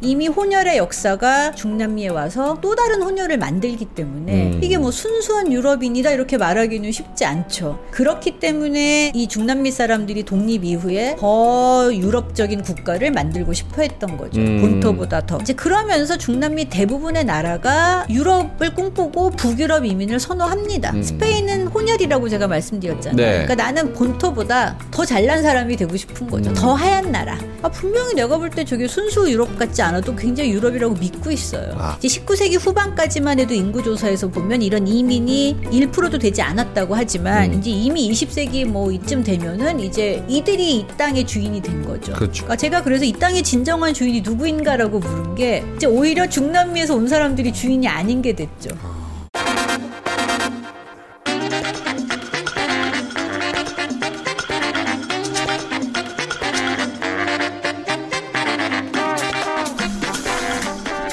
이미 혼혈의 역사가 중남미에 와서 또 다른 혼혈을 만들기 때문에 음. 이게 뭐 순수한 유럽인이다 이렇게 말하기는 쉽지 않죠. 그렇기 때문에 이 중남미 사람들이 독립 이후에 더 유럽적인 국가를 만들고 싶어 했던 거죠. 음. 본토보다 더. 이제 그러면서 중남미 대부분의 나라가 유럽을 꿈꾸고 북유럽 이민을 선호합니다. 음. 스페인은 혼혈이라고 제가 말씀드렸잖아요. 네. 그러니까 나는 본토보다 더 잘난 사람이 되고 싶은 거죠. 음. 더 하얀 나라. 아, 분명히 내가 볼 때 저게 순수 유럽 같지 않아도 굉장히 유럽이라고 믿고 있어요. 아. 이제 19세기 후반까지만 해도 인구조사에서 보면 이런 이민이 1%도 되지 않았다고 하지만 음. 이제 이미 20세기 뭐 이쯤 되면은 이제 이들이 이 땅의 주인이 된 거죠. 그렇죠. 그러니까 제가 그래서 이 땅의 진정한 주인이 누구인가라고 물은 게 이제 오히려 중남미에서 온 사람들이 주인이 아닌 게 됐죠.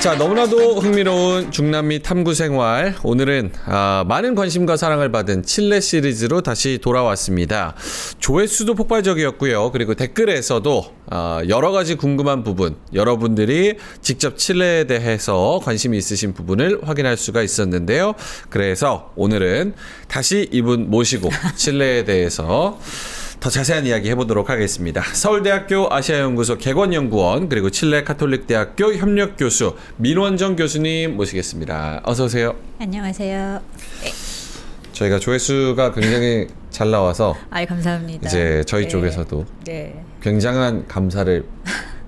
자, 너무나도 흥미로운 중남미 탐구 생활. 오늘은 아, 많은 관심과 사랑을 받은 칠레 시리즈로 다시 돌아왔습니다. 조회수도 폭발적이었고요. 그리고 댓글에서도 아, 여러 가지 궁금한 부분, 여러분들이 직접 칠레에 대해서 관심이 있으신 부분을 확인할 수가 있었는데요. 그래서 오늘은 다시 이분 모시고 칠레에 대해서 더 자세한 이야기 해보도록 하겠습니다. 서울대학교 아시아연구소 개권연구원 그리고 칠레 카톨릭대학교 협력교수 민원정 교수님 모시겠습니다. 어서 오세요. 안녕하세요. 저희가 조회수가 굉장히 잘 나와서 아이 감사합니다. 이제 저희 네. 쪽에서도 네. 굉장한 감사를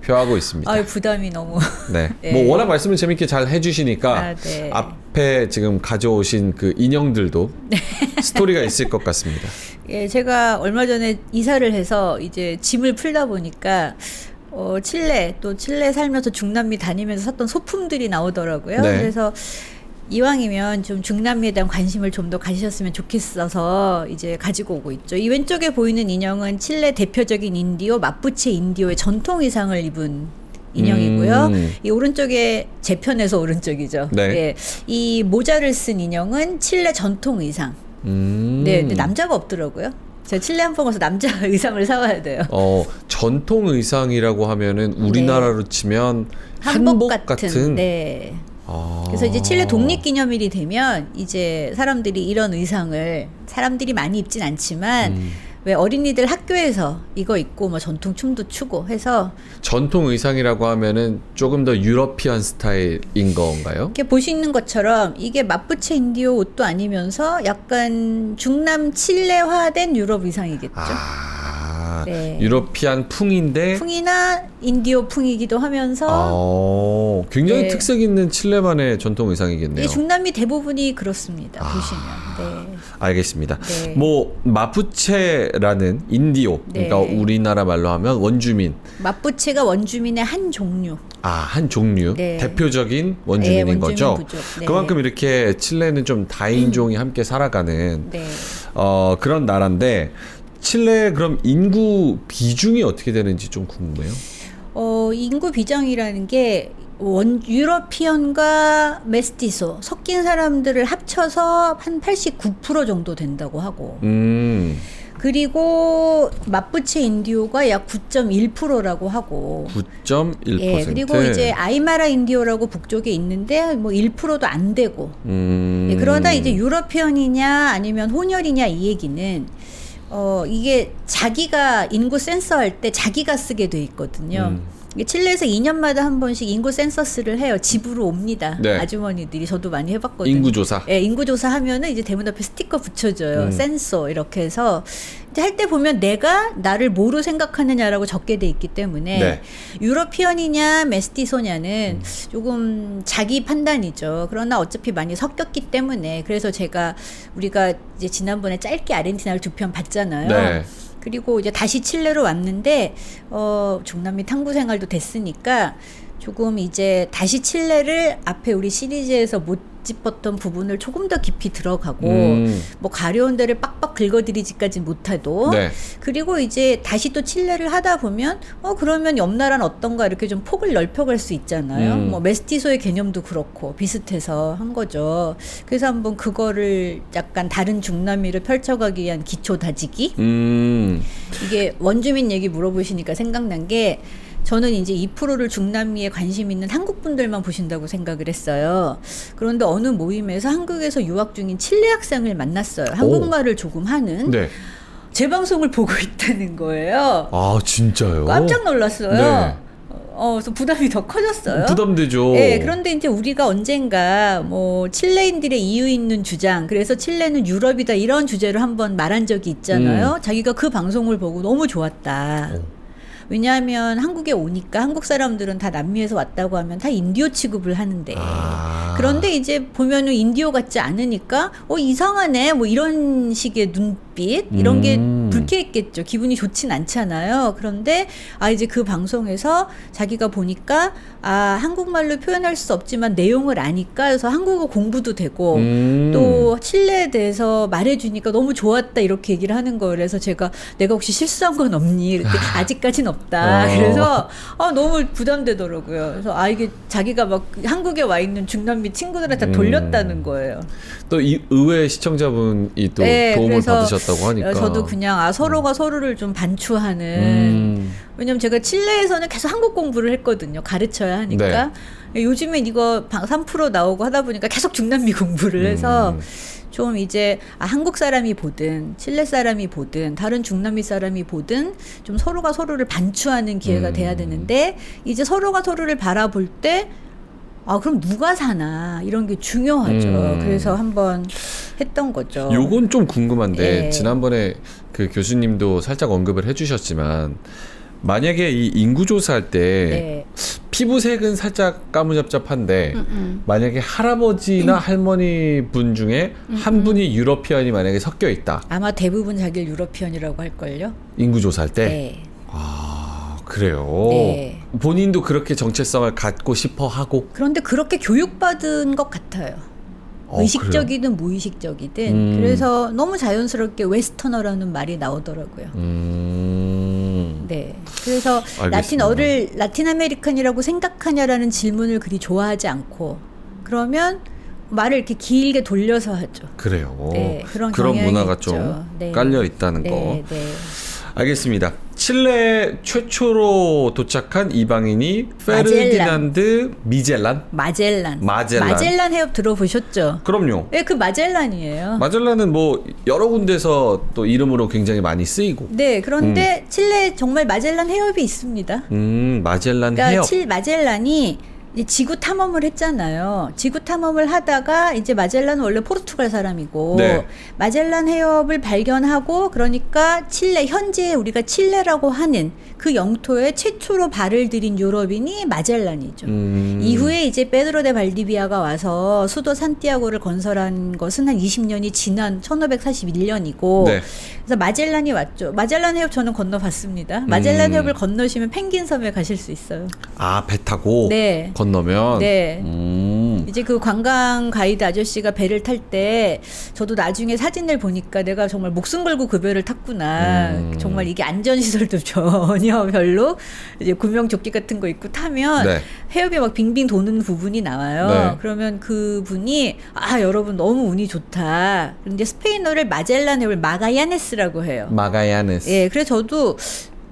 표하고 있습니다. 아유 부담이 너무. 네. 네. 뭐 워낙 말씀을 재밌게 잘 해주시니까 아, 네. 앞에 지금 가져오신 그 인형들도 네. 스토리가 있을 것 같습니다. 예, 제가 얼마 전에 이사를 해서 이제 짐을 풀다 보니까 어, 칠레 또 칠레 살면서 중남미 다니면서 샀던 소품들이 나오더라고요. 네. 그래서 이왕이면 좀 중남미에 대한 관심을 좀 더 가지셨으면 좋겠어서 이제 가지고 오고 있죠. 이 왼쪽에 보이는 인형은 칠레 대표적인 인디오 마푸체 인디오의 전통 의상을 입은 인형이고요. 음. 이 오른쪽에 제 편에서 오른쪽이죠. 네. 예, 이 모자를 쓴 인형은 칠레 전통 의상. 음. 네, 근데 남자가 없더라고요. 제가 칠레 한번 가서 남자 의상을 사와야 돼요. 어 전통 의상이라고 하면은 우리나라로 치면 한복, 같은. 네. 아. 그래서 이제 칠레 독립기념일이 되면 이제 사람들이 이런 의상을 사람들이 많이 입진 않지만 음. 왜 어린이들 학교에서 이거 입고 뭐 전통 춤도 추고 해서 전통 의상이라고 하면은 조금 더 유러피안 스타일인 건가요? 이렇게 보시는 것처럼 이게 마푸체 인디오 옷도 아니면서 약간 중남 칠레화된 유럽 의상이겠죠. 아 네. 유러피안 풍인데 풍이나 인디오 풍이기도 하면서 아, 굉장히 네. 특색 있는 칠레만의 전통 의상이겠네요. 이 중남미 대부분이 그렇습니다. 아. 보시면. 네. 알겠습니다. 네. 뭐 마푸체라는 인디오, 그러니까 네. 우리나라 말로 하면 원주민, 마푸체가 원주민의 한 종류. 아한 종류, 네. 대표적인 원주민인 네, 원주민 거죠. 그만큼 이렇게 칠레는 좀 다인종이 함께 살아가는 네. 어, 그런 나라인데 칠레 그럼 인구 비중이 어떻게 되는지 좀 궁금해요. 어, 인구 비정이라는 게 원, 유러피언과 메스티소 섞인 사람들을 합쳐서 한 89% 정도 된다고 하고 음, 그리고 마푸체 인디오가 약 9.1%라고 하고 9.1%. 예, 그리고 이제 아이마라 인디오라고 북쪽에 있는데 뭐 1%도 안 되고 음, 예, 그러다 이제 유러피언이냐 아니면 혼혈이냐 이 얘기는 어 이게 자기가 인구 센서 할 때 자기가 쓰게 돼 있거든요. 음. 칠레에서 2년마다 한 번씩 인구 센서스를 해요. 집으로 옵니다. 네. 아주머니들이 저도 많이 해봤거든요. 인구 조사. 예, 인구 조사 하면은 이제 대문 앞에 스티커 붙여줘요. 음. 센서 이렇게 해서 이제 할 때 보면 내가 나를 뭐로 생각하느냐라고 적게 돼 있기 때문에 네. 유러피언이냐 메스티소냐는 조금 자기 판단이죠. 그러나 어차피 많이 섞였기 때문에 그래서 제가 우리가 이제 지난번에 짧게 아르헨티나를 두 편 봤잖아요. 네. 그리고 이제 다시 칠레로 왔는데 어 중남미 탐구 생활도 됐으니까 조금 이제 다시 칠레를 앞에 우리 시리즈에서 못 짚었던 부분을 조금 더 깊이 들어가고 음. 뭐 가려운 데를 빡빡 긁어드리지까지 못해도 네. 그리고 이제 다시 또 칠레를 하다 보면 어 그러면 옆 나라는 어떤가 이렇게 좀 폭을 넓혀갈 수 있잖아요. 음. 뭐 메스티소의 개념도 그렇고 비슷해서 한 거죠. 그래서 한번 그거를 약간 다른 중남미를 펼쳐가기 위한 기초 다지기 음. 이게 원주민 얘기 물어보시니까 생각난 게 저는 이제 이 프로를 중남미에 관심 있는 한국 분들만 보신다고 생각을 했어요. 그런데 어느 모임에서 한국에서 유학 중인 칠레 학생을 만났어요. 한국말을 조금 하는 네. 제 방송을 보고 있다는 거예요. 아 진짜요? 깜짝 놀랐어요. 네. 어, 그래서 부담이 더 커졌어요. 부담되죠. 네, 그런데 이제 우리가 언젠가 뭐 칠레인들의 이유 있는 주장, 그래서 칠레는 유럽이다 이런 주제로 한번 말한 적이 있잖아요. 자기가 그 방송을 보고 너무 좋았다. 음. 어. 왜냐하면 한국에 오니까 한국 사람들은 다 남미에서 왔다고 하면 다 인디오 취급을 하는데 아. 그런데 이제 보면은 인디오 같지 않으니까 어 이상하네 뭐 이런 식의 눈 빛 이런 게 음. 불쾌했겠죠 기분이 좋진 않잖아요 그런데 아 이제 그 방송에서 자기가 보니까 아 한국말로 표현할 수 없지만 내용을 아니까 그래서 한국어 공부도 되고 음. 또 칠레에 대해서 말해주니까 너무 좋았다 이렇게 얘기를 하는 거예요. 그래서 제가 내가 혹시 실수한 건 없니? 그때 아직까진 없다. 어. 그래서 아, 너무 부담되더라고요. 그래서 아 이게 자기가 막 한국에 와 있는 중남미 친구들한테 다 음. 돌렸다는 거예요. 또 이 의외 시청자분이 또 네, 도움을 받으셨다 고 하니까. 저도 그냥 아 서로가 서로를 좀 반추하는 음. 왜냐면 제가 칠레에서는 계속 한국 공부를 했거든요. 가르쳐야 하니까. 네. 요즘엔 이거 방 3% 나오고 하다 보니까 계속 중남미 공부를 해서 음. 좀 이제 아, 한국 사람이 보든 칠레 사람이 보든 다른 중남미 사람이 보든 좀 서로가 서로를 반추하는 기회가 음. 돼야 되는데 이제 서로가 서로를 바라볼 때 아, 그럼 누가 사나 이런 게 중요하죠. 음. 그래서 한번 했던 거죠. 요건 좀 궁금한데 예. 지난번에 그 교수님도 살짝 언급을 해주셨지만 만약에 이 인구 조사할 때 네. 피부색은 살짝 까무잡잡한데 음, 음. 만약에 할아버지나 할머니 분 중에 한 분이 유러피언이 만약에 섞여 있다 아마 대부분 자기를 European이라고 할 걸요? 인구 조사할 때 네. 아 그래요 네. 본인도 그렇게 정체성을 갖고 싶어 하고 그런데 그렇게 교육받은 것 같아요. 어, 의식적이든 무의식적이든 음. 그래서 너무 자연스럽게 Westerner라는 말이 나오더라고요. 음 네. 그래서 알겠습니다. 라틴어를 Latin American이라고 생각하냐라는 질문을 그리 좋아하지 않고 그러면 말을 이렇게 길게 돌려서 하죠. 그래요 네, 그런 경향이 문화가 있죠. 좀 네. 깔려 있다는 거 네, 네. 알겠습니다. 칠레 최초로 도착한 이방인이 페르디난드 미젤란? 마젤란. 마젤란. 마젤란 해협 들어보셨죠? 그럼요. 네, 그 마젤란이에요. 마젤란은 뭐 여러 군데서 또 이름으로 굉장히 많이 쓰이고. 네, 그런데 칠레 정말 마젤란 해협이 있습니다. 음, 마젤란 그러니까 해협. 칠 마젤란이 지구 탐험을 했잖아요. 지구 탐험을 하다가 이제 마젤란은 원래 포르투갈 사람이고 네. 마젤란 해협을 발견하고 그러니까 칠레 현재 우리가 칠레라고 하는 그 영토에 최초로 발을 들인 유럽인이 마젤란이죠. 음, 이후에 이제 페드로 데 발디비아가 와서 수도 산티아고를 건설한 것은 한 20년이 지난 1541년이고 네. 그래서 마젤란이 왔죠. 마젤란 해협 저는 건너봤습니다. 마젤란 음. 해협을 건너시면 펭귄 섬에 가실 수 있어요. 아, 배 타고 네. 건 너면. 네. 음. 이제 그 관광 가이드 아저씨가 배를 탈 때 저도 나중에 사진을 보니까 내가 정말 목숨 걸고 그 배를 탔구나. 음. 정말 이게 안전시설도 전혀 별로 이제 구명조끼 같은 거 입고 타면 네. 해협에 막 빙빙 도는 부분이 나와요. 네. 그러면 그 분이 아 여러분 너무 운이 좋다. 그런데 스페인어를 마젤란 해협을 마가야네스라고 해요. 마가야네스. 예, 그래서 저도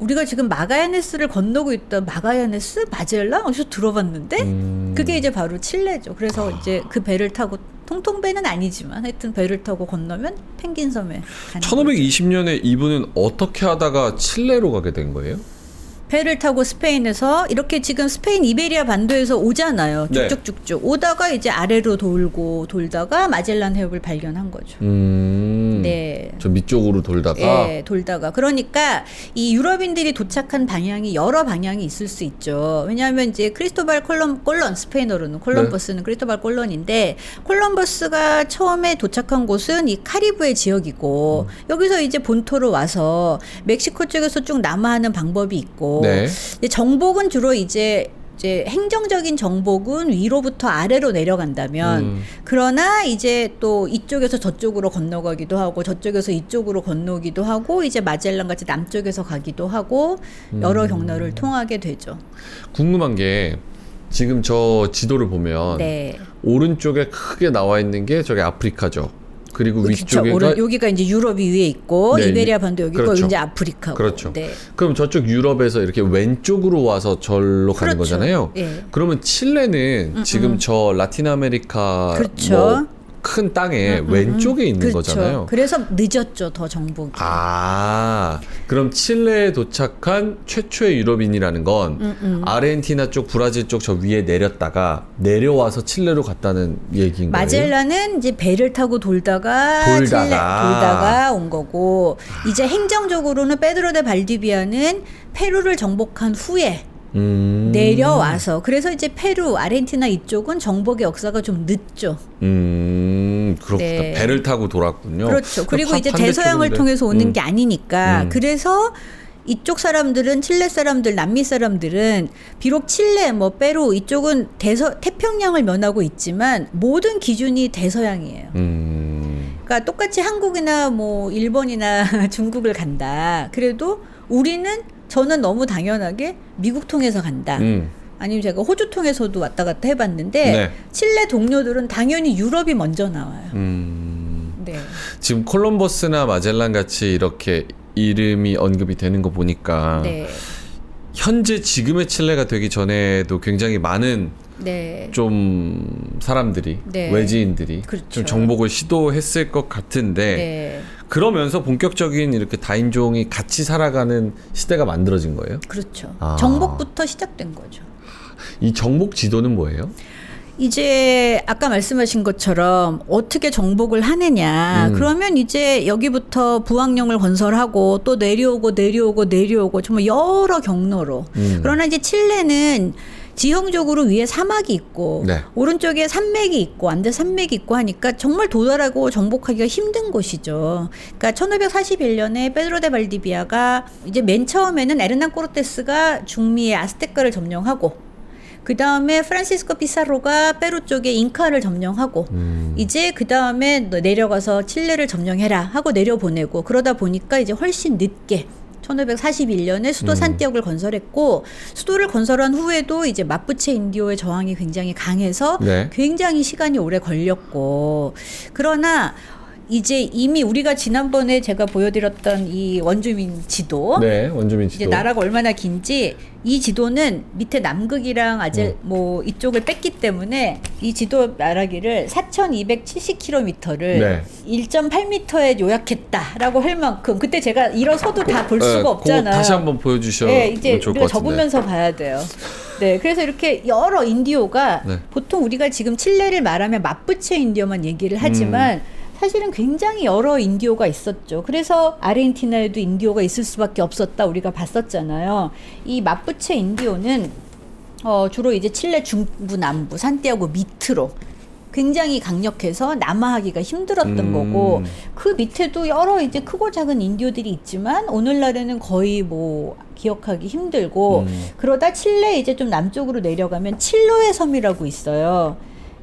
우리가 지금 마가야네스를 건너고 있다. 마가야네스? 마젤란? 어디서 들어봤는데? 음. 그게 이제 바로 칠레죠. 그래서 이제 그 배를 타고 통통배는 아니지만 하여튼 배를 타고 건너면 펭귄 섬에 가는 거죠. 1520년에 이분은 어떻게 하다가 칠레로 가게 된 거예요? 배를 타고 스페인에서 이렇게 지금 스페인 이베리아 반도에서 오잖아요. 네. 쭉쭉쭉쭉 오다가 이제 아래로 돌고 돌다가 마젤란 해협을 발견한 거죠. 음. 네. 저 밑쪽으로 돌다가 예, 돌다가. 그러니까 이 유럽인들이 도착한 방향이 여러 방향이 있을 수 있죠. 왜냐하면 이제 크리스토발 콜럼, 콜론, 스페인어로는 콜럼버스는 크리스토발 콜론인데 콜럼버스가 처음에 도착한 곳은 이 카리브해 지역이고 여기서 이제 본토로 와서 멕시코 쪽에서 쭉 남하하는 방법이 있고 네. 이제 정복은 주로 이제 이제 행정적인 정복은 위로부터 아래로 내려간다면 음. 그러나 이제 또 이쪽에서 저쪽으로 건너가기도 하고 저쪽에서 이쪽으로 건너기도 하고 이제 마젤란 같이 남쪽에서 가기도 하고 음. 여러 경로를 통하게 되죠. 궁금한 게 지금 저 지도를 보면 네. 오른쪽에 크게 나와 있는 게 저게 아프리카죠. 그리고 그쵸. 위쪽에가 오른, 여기가 이제 유럽이 위에 있고 네, 이베리아 반도 여기고 그렇죠. 이제 아프리카고. 그렇죠. 네. 그럼 저쪽 유럽에서 이렇게 왼쪽으로 와서 절로 가는 그렇죠. 거잖아요. 예. 그러면 칠레는 지금 저 라틴 아메리카 그렇죠. 뭐 큰 땅에 왼쪽에 있는 그렇죠. 거잖아요. 그래서 늦었죠, 더 정복이. 아, 그럼 칠레에 도착한 최초의 유럽인이라는 건 음, 아르헨티나 쪽, 브라질 쪽 저 위에 내렸다가 내려와서 칠레로 갔다는 얘기인 거예요. 마젤란은 이제 배를 타고 돌다가 돌다가. 칠레 돌다가 온 거고 이제 행정적으로는 페드로 데 발디비아는 페루를 정복한 후에 음. 내려와서 그래서 이제 페루, 아르헨티나 이쪽은 정복의 역사가 좀 늦죠. 음, 그렇구나. 네. 배를 타고 돌았군요. 그렇죠. 그리고 바- 이제. 대서양을 통해서 오는 음. 게 아니니까 음. 그래서 이쪽 사람들은 칠레 사람들, 남미 사람들은 비록 칠레, 뭐 페루 이쪽은 대서 태평양을 면하고 있지만 모든 기준이 대서양이에요. 음. 그러니까 똑같이 한국이나 뭐 일본이나 중국을 간다. 그래도 우리는 저는 너무 당연하게 미국 통해서 간다. 음. 아니면 제가 호주 통해서도 왔다 갔다 해봤는데 네. 칠레 동료들은 당연히 유럽이 먼저 나와요. 음. 네. 지금 콜럼버스나 마젤란 같이 이렇게 이름이 언급이 되는 거 보니까 네. 현재 지금의 칠레가 되기 전에도 굉장히 많은 네. 좀 사람들이 네. 외지인들이 그렇죠. 좀 정복을 시도했을 것 같은데 네. 그러면서 본격적인 이렇게 다인종이 같이 살아가는 시대가 만들어진 거예요. 그렇죠. 아. 정복부터 시작된 거죠. 이 정복 지도는 뭐예요? 이제 아까 말씀하신 것처럼 어떻게 정복을 하느냐. 음. 그러면 이제 여기부터 부항령을 건설하고 또 내려오고 내려오고 내려오고 정말 여러 경로로. 음. 그러나 이제 칠레는 지형적으로 위에 사막이 있고 네. 오른쪽에 산맥이 있고 안데 산맥이 있고 하니까 정말 도달하고 정복하기가 힘든 곳이죠. 그러니까 1541년에 페드로 데 발디비아가 이제 맨 처음에는 에르난 코르테스가 중미의 아스테카를 점령하고 그 다음에 프란시스코 피사로가 페루 쪽에 잉카를 점령하고 음. 이제 그 다음에 내려가서 칠레를 점령해라 하고 내려보내고 그러다 보니까 이제 훨씬 늦게 1541년에 수도 음. 산티아고를 건설했고 수도를 건설한 후에도 이제 마푸체 인디오의 저항이 굉장히 강해서 네. 굉장히 시간이 오래 걸렸고 그러나 이제 이미 우리가 지난번에 제가 보여드렸던 이 원주민 지도 네, 원주민 이제 지도. 나라가 얼마나 긴지 이 지도는 밑에 남극이랑 아제 음. 뭐 이쪽을 뺐기 때문에 이 지도 나라기를 4,270km를 네. 1.8m에 요약했다라고 할 만큼 그때 제가 일어서도 다볼 네, 수가 그거 없잖아요. 다시 한번 보여주셔도 네, 이제 좋을 우리가. 접으면서 봐야 돼요. 네, 그래서 이렇게 여러 인디오가 네. 보통 우리가 지금 칠레를 말하면 마푸체 인디오만 얘기를 하지만 음. 사실은 굉장히 여러 인디오가 있었죠. 그래서 아르헨티나에도 인디오가 있을 수밖에 없었다 우리가 봤었잖아요. 이 마푸체 인디오는 어, 주로 이제 칠레 중부 남부 산티아고 밑으로 굉장히 강력해서 남하하기가 힘들었던 음. 거고 그 밑에도 여러 이제 크고 작은 인디오들이 있지만 오늘날에는 거의 뭐 기억하기 힘들고 음. 그러다 칠레 이제 좀 남쪽으로 내려가면 칠로의 섬이라고 있어요.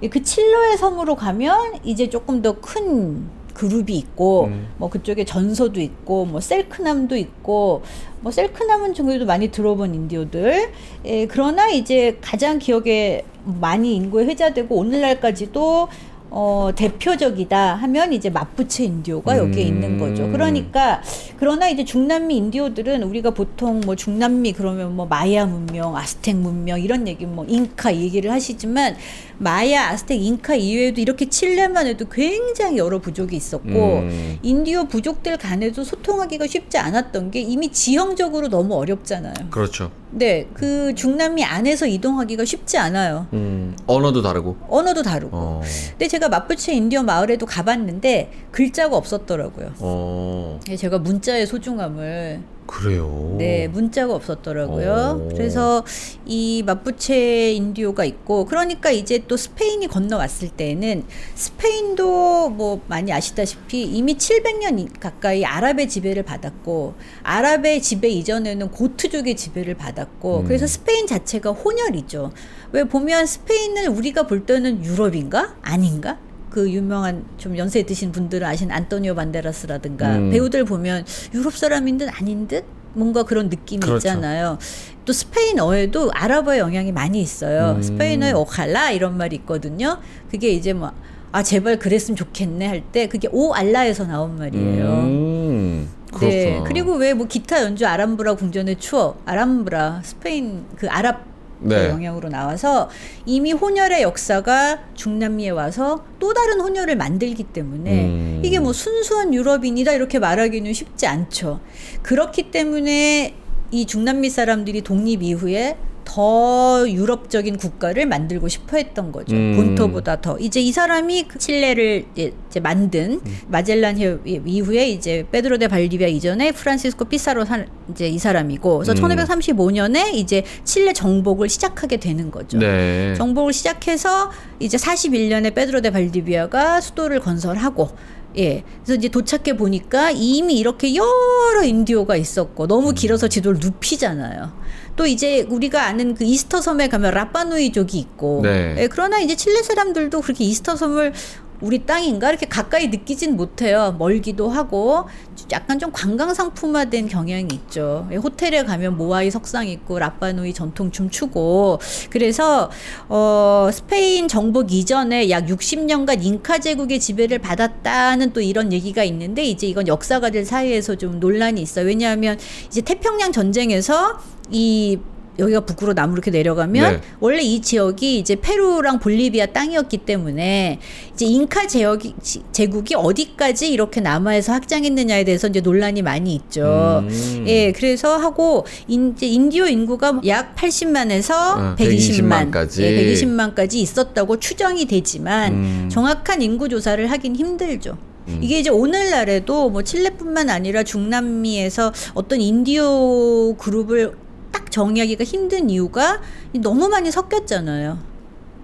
그 칠로의 섬으로 가면 이제 조금 더 큰 그룹이 있고 음. 뭐 그쪽에 전서도 있고 뭐 셀크남도 있고 뭐 셀크남은 중에도 많이 들어본 인디오들 예, 그러나 이제 가장 기억에 많이 인구에 회자되고 오늘날까지도 어, 대표적이다 하면 이제 마푸체 인디오가 여기에 음. 있는 거죠. 그러니까 그러나 이제 중남미 인디오들은 우리가 보통 뭐 중남미 그러면 뭐 마야 문명, 아스텍 문명 이런 얘기 뭐 잉카 얘기를 하시지만 마야, 아스텍, 잉카 이외에도 이렇게 칠레만 해도 굉장히 여러 부족이 있었고 음. 인디오 부족들 간에도 소통하기가 쉽지 않았던 게 이미 지형적으로 너무 어렵잖아요. 그렇죠. 네, 그 중남미 안에서 이동하기가 쉽지 않아요. 음, 언어도 다르고. 언어도 다르고. 어. 근데 제가 마푸체 인디오 마을에도 가봤는데 글자가 없었더라고요. 어. 예, 제가 문자의 소중함을 그래요. 네 문자가 없었더라고요. 오. 그래서 이 마푸체 인디오가 있고 그러니까 이제 또 스페인이 건너왔을 때는 스페인도 뭐 많이 아시다시피 이미 700년 가까이 아랍의 지배를 받았고 아랍의 지배 이전에는 고트족의 지배를 받았고 음. 그래서 스페인 자체가 혼혈이죠. 왜 보면 스페인을 우리가 볼 때는 유럽인가 아닌가? 그 유명한 좀 연세 드신 분들은 아신 안토니오 반데라스라든가 음. 배우들 보면 유럽 사람인 듯 아닌 듯 뭔가 그런 느낌이 그렇죠. 있잖아요. 또 스페인어에도 아랍어의 영향이 많이 있어요. 음. 스페인어에 오칼라 이런 말이 있거든요. 그게 이제 뭐 아 제발 그랬으면 좋겠네 할 때 그게 오 알라에서 나온 말이에요. 음. 네. 그리고 왜 뭐 기타 연주 아람브라 궁전의 추억, 아람브라 스페인 그 아랍 네. 영향으로 나와서 이미 혼혈의 역사가 중남미에 와서 또 다른 혼혈을 만들기 때문에 음. 이게 뭐 순수한 유럽인이다 이렇게 말하기는 쉽지 않죠. 그렇기 때문에 이 중남미 사람들이 독립 이후에 더 유럽적인 국가를 만들고 싶어 했던 거죠. 음. 본토보다 더. 이제 이 사람이 그 칠레를 이제 만든 음. 마젤란 해 이후에 이제 페드로 데 발디비아 이전에 프란시스코 피사로 산 이제 이 사람이고 그래서 음. 1535년에 이제 칠레 정복을 시작하게 되는 거죠. 네. 정복을 시작해서 이제 41년에 페드로 데 발디비아가 수도를 건설하고 예. 그래서 이제 도착해 보니까 이미 이렇게 여러 인디오가 있었고 음. 너무 길어서 지도를 눕히잖아요. 또 이제 우리가 아는 그 이스터 섬에 가면 라파누이족이 있고 네. 예, 그러나 이제 칠레 사람들도 그렇게 이스터 섬을 우리 땅인가 이렇게 가까이 느끼진 못해요. 멀기도 하고 약간 좀 관광 상품화된 경향이 있죠. 예, 호텔에 가면 모아이 석상 있고 라파누이 전통 춤 추고 그래서 어 스페인 정복 이전에 약 60년간 잉카 제국의 지배를 받았다는 또 이런 얘기가 있는데 이제 이건 역사가들 사이에서 좀 논란이 있어요. 왜냐하면 이제 태평양 전쟁에서 이 여기가 북으로 남으로 이렇게 내려가면 네. 원래 이 지역이 이제 페루랑 볼리비아 땅이었기 때문에 이제 잉카 제역이 지- 제국이 어디까지 이렇게 남아에서 확장했느냐에 대해서 이제 논란이 많이 있죠. 음. 예, 그래서 하고 인, 이제 인디오 인구가 약 80만에서 아, 120만, 120만까지. 예, 120만까지 있었다고 추정이 되지만 음. 정확한 인구 조사를 하긴 힘들죠. 이게 이제 오늘날에도 뭐 칠레뿐만 아니라 중남미에서 어떤 인디오 그룹을 딱 정의하기가 힘든 이유가 너무 많이 섞였잖아요.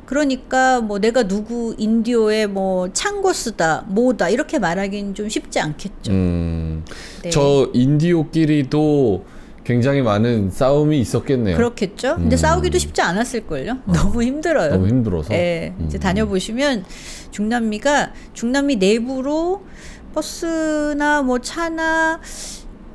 그러니까 뭐 내가 누구 인디오의 뭐 창고스다, 뭐다 이렇게 말하기는 좀 쉽지 않겠죠. 음. 네. 저 인디오끼리도 굉장히 많은 싸움이 있었겠네요. 그렇겠죠. 근데 음. 싸우기도 쉽지 않았을걸요. 너무 힘들어요. 너무 힘들어서. 예, 이제 음. 다녀보시면 중남미가 중남미 내부로 버스나 뭐 차나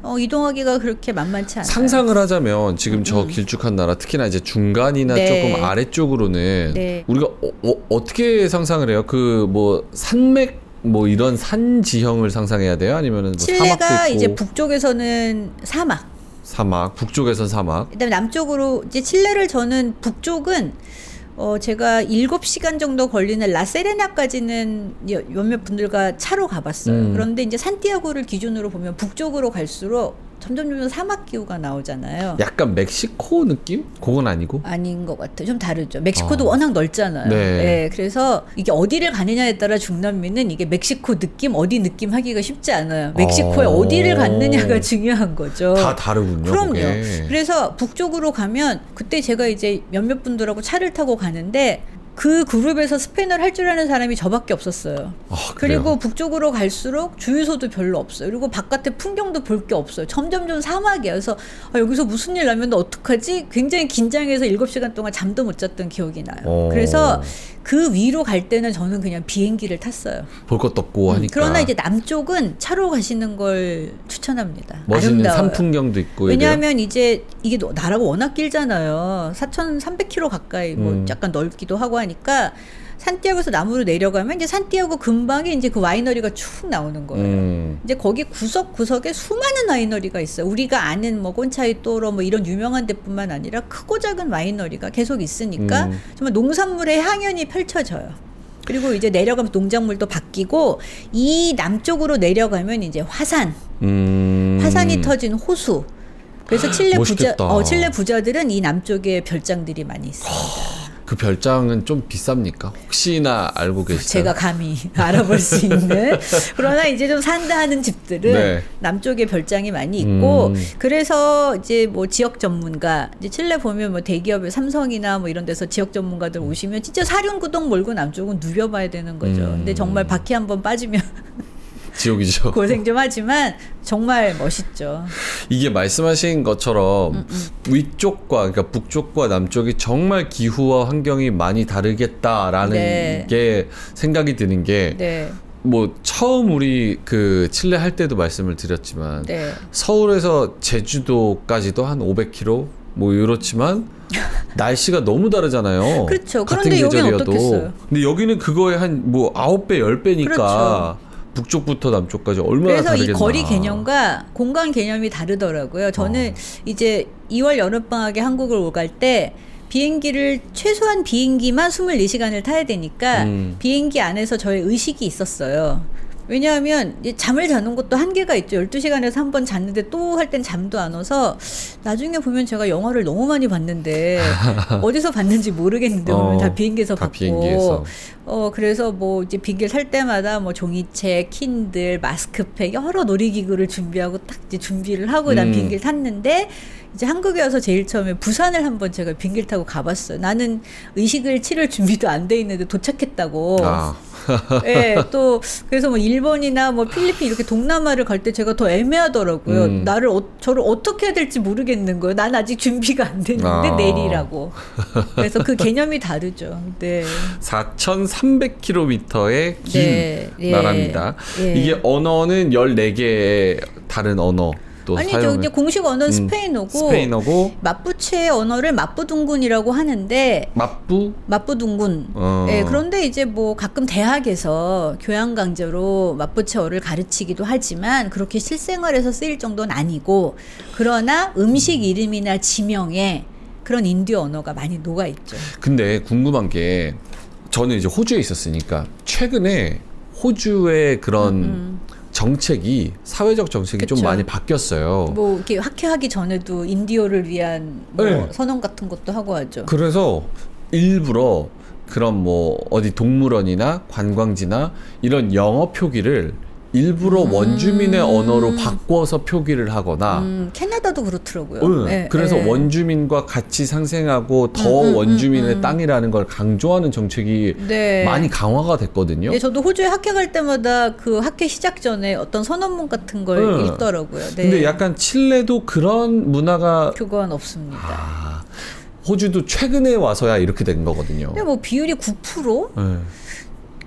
어, 이동하기가 그렇게 만만치 않아요. 상상을 하자면 지금 저 음. 길쭉한 나라 특히나 이제 중간이나 네. 조금 아래쪽으로는 네. 우리가 어, 떻게 상상을 해요? 그 뭐 산맥 뭐 이런 산 지형을 상상해야 돼요? 아니면은 뭐 사막도 칠레가 이제 북쪽에서는 사막, 사막 북쪽에선 사막 그다음에 남쪽으로 이제 칠레를 저는 북쪽은 어 제가 7시간 정도 걸리는 라세레나까지는 여- 몇몇 분들과 차로 가봤어요. 음. 그런데 이제 산티아고를 기준으로 보면 북쪽으로 갈수록 점점 점점 사막 기후가 나오잖아요. 약간 멕시코 느낌? 그건 아니고 아닌 것 같아요. 좀 다르죠. 멕시코도 아. 워낙 넓잖아요. 네. 예, 그래서 이게 어디를 가느냐에 따라 중남미는 이게 멕시코 느낌, 어디 느낌 하기가 쉽지 않아요. 멕시코에 어. 어디를 갔느냐가 중요한 거죠. 다 다르군요. 그럼요. 그게. 그래서 북쪽으로 가면 그때 제가 이제 몇몇 분들하고 차를 타고 가는데 그 그룹에서 스페인어를 할 줄 아는 사람이 저밖에 없었어요. 아? 그리고 북쪽으로 갈수록 주유소도 별로 없어요. 그리고 바깥에 풍경도 볼 게 없어요. 점점점 사막이에요. 그래서 아, 여기서 무슨 일 나면 나 어떡하지? 굉장히 긴장해서 7시간 동안 잠도 못 잤던 기억이 나요. 어. 그래서 그 위로 갈 때는 저는 그냥 비행기를 탔어요. 볼 것도 없고 음, 하니까 그러나 이제 남쪽은 차로 가시는 걸 추천합니다. 멋있는 아름다워요. 산풍경도 있고 이래요? 왜냐하면 이제 이게 너- 나라가 워낙 길잖아요. 4,300km 가까이 뭐 음. 약간 넓기도 하고 하니까 산티아고에서 남으로 내려가면 이제 산티아고 근방에 이제 그 와이너리가 쭉 나오는 거예요. 음. 이제 거기 구석구석에 수많은 와이너리가 있어요. 우리가 아는 뭐 꼰차이 또로 뭐 이런 유명한 데뿐만 아니라 크고 작은 와이너리가 계속 있으니까 음. 정말 농산물의 향연이 펼쳐져요. 그리고 이제 내려가면 농작물도 바뀌고 이 남쪽으로 내려가면 이제 화산, 음. 화산이 터진 호수. 그래서 칠레 부자, 멋있겠다. 어, 칠레 부자들은 이 남쪽에 별장들이 많이 있습니다. 그 별장은 좀 비쌉니까? 혹시나 알고 계시죠? 제가 감히 알아볼 수 있는. 그러나 이제 좀 산다 하는 집들은 네. 남쪽에 별장이 많이 있고, 음. 그래서 이제 뭐 지역 전문가, 이제 칠레 보면 뭐 대기업의 삼성이나 뭐 이런 데서 지역 전문가들 오시면 진짜 사륜구동 몰고 남쪽은 누벼봐야 되는 거죠. 음. 근데 정말 바퀴 한번 빠지면 지옥이죠. 고생 좀 하지만 정말 멋있죠. 이게 말씀하신 것처럼 음, 위쪽과 그러니까 북쪽과 남쪽이 정말 기후와 환경이 많이 다르겠다라는 네. 게 생각이 드는 게 네. 뭐 처음 우리 그 칠레 할 때도 말씀을 드렸지만 네. 서울에서 제주도까지도 한 500km 뭐 이렇지만 날씨가 너무 다르잖아요. 그렇죠. 같은 그런데 계절이어도. 근데 여기는 그거에 한뭐 아홉 배, 열 배니까 그렇죠. 북쪽부터 남쪽까지 얼마나 그래서 다르겠나. 이 거리 개념과 공간 개념이 다르더라고요. 저는 어. 이제 2월 여름방학에 한국을 오갈 때 비행기를 최소한 비행기만 24시간을 타야 되니까 음. 비행기 안에서 저의 의식이 있었어요. 왜냐하면 잠을 자는 것도 한계가 있죠. 12시간에서 한 번 잤는데 또 할 땐 잠도 안 와서 나중에 보면 제가 영화를 너무 많이 봤는데 어디서 봤는지 모르겠는데 보면 어, 다 비행기에서 다 봤고 비행기에서. 어 그래서 뭐 이제 비행기를 탈 때마다 뭐 종이책, 킨들, 마스크팩 여러 놀이기구를 준비하고 딱 이제 준비를 하고 난 음. 비행기를 탔는데 이제 한국에 와서 제일 처음에 부산을 한번 제가 비행기를 타고 가봤어요. 나는 의식을 치를 준비도 안 돼 있는데 도착했다고. 아, 예, 또 그래서 뭐 일본이나 뭐 필리핀 이렇게 동남아를 갈 때 제가 더 애매하더라고요. 음. 나를 어, 저를 어떻게 해야 될지 모르겠는 거예요. 난 아직 준비가 안 됐는데 아. 내리라고. 그래서 그 개념이 다르죠. 네. 4,300km의 긴 네, 예. 나라입니다. 예. 이게 언어는 14개의 다른 언어 또 아니 저 사용을 이제 공식 언어는 음, 스페인어고 스페인어고 마푸체 언어를 마푸둥군이라고 하는데 마뿌 마푸둥군. 어. 예, 그런데 이제 뭐 가끔 대학에서 교양 강좌로 마푸체어를 가르치기도 하지만 그렇게 실생활에서 쓰일 정도는 아니고 그러나 음식 이름이나 지명에 그런 인디오 언어가 많이 녹아 있죠. 근데 궁금한 게 저는 이제 호주에 있었으니까 최근에 호주의 그런 정책이 사회적 정책이 좀 음, 그쵸. 많이 바뀌었어요. 뭐 이렇게 학회하기 전에도 인디어를 위한 뭐 네. 선언 같은 것도 하고 하죠. 그래서 일부러 그런 뭐 어디 동물원이나 관광지나 이런 영어 표기를 일부러 원주민의 언어로 바꿔서 표기를 하거나 음, 캐나다도 그렇더라고요. 응, 예, 그래서 예. 원주민과 같이 상생하고 더 음, 음, 원주민의 음, 음. 땅이라는 걸 강조하는 정책이 네. 많이 강화가 됐거든요. 예, 저도 호주에 학회 갈 때마다 그 학회 시작 전에 어떤 선언문 같은 걸 응. 읽더라고요. 네. 근데 약간 칠레도 그런 문화가 그건 없습니다. 아, 호주도 최근에 와서야 이렇게 된 거거든요. 근데 뭐 비율이 9%?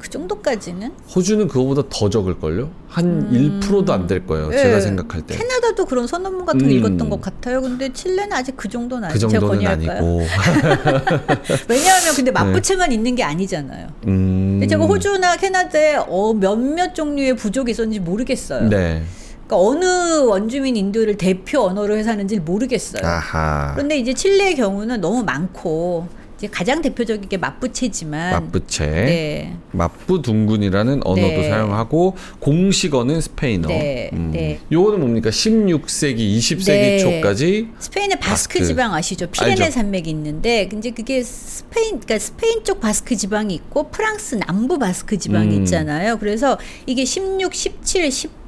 네. 그 정도까지는? 호주는 그거보다 더 적을걸요? 한 1%도 안 될 거예요. 예. 제가 생각할 때. 캐나다도 그런 선언문 같은 거 음. 읽었던 것 같아요. 근데 칠레는 아직 그 정도는 그 아니죠. 제가 정도는? 아니고. 왜냐하면 근데 마푸체만 있는 게 아니잖아요. 음. 제가 호주나 캐나다에 어, 몇몇 종류의 부족이 있었는지 모르겠어요. 네. 그러니까 어느 원주민 인도를 대표 언어로 해서 하는지 모르겠어요. 아하. 그런데 이제 칠레의 경우는 너무 많고 이제 가장 대표적인 게 마푸체지만 마푸체. 네. 마푸둥군이라는 언어도 네. 사용하고 공식어는 스페인어. 네, 네. 요거는 뭡니까? 16세기, 20세기 네. 초까지 스페인의 바스크, 바스크. 지방 아시죠? 피레네. 산맥이 있는데 이제 그게 스페인 그러니까 스페인 쪽 바스크 지방이 있고 프랑스 남부 바스크 지방이 음. 있잖아요. 그래서 이게 16, 17, 18,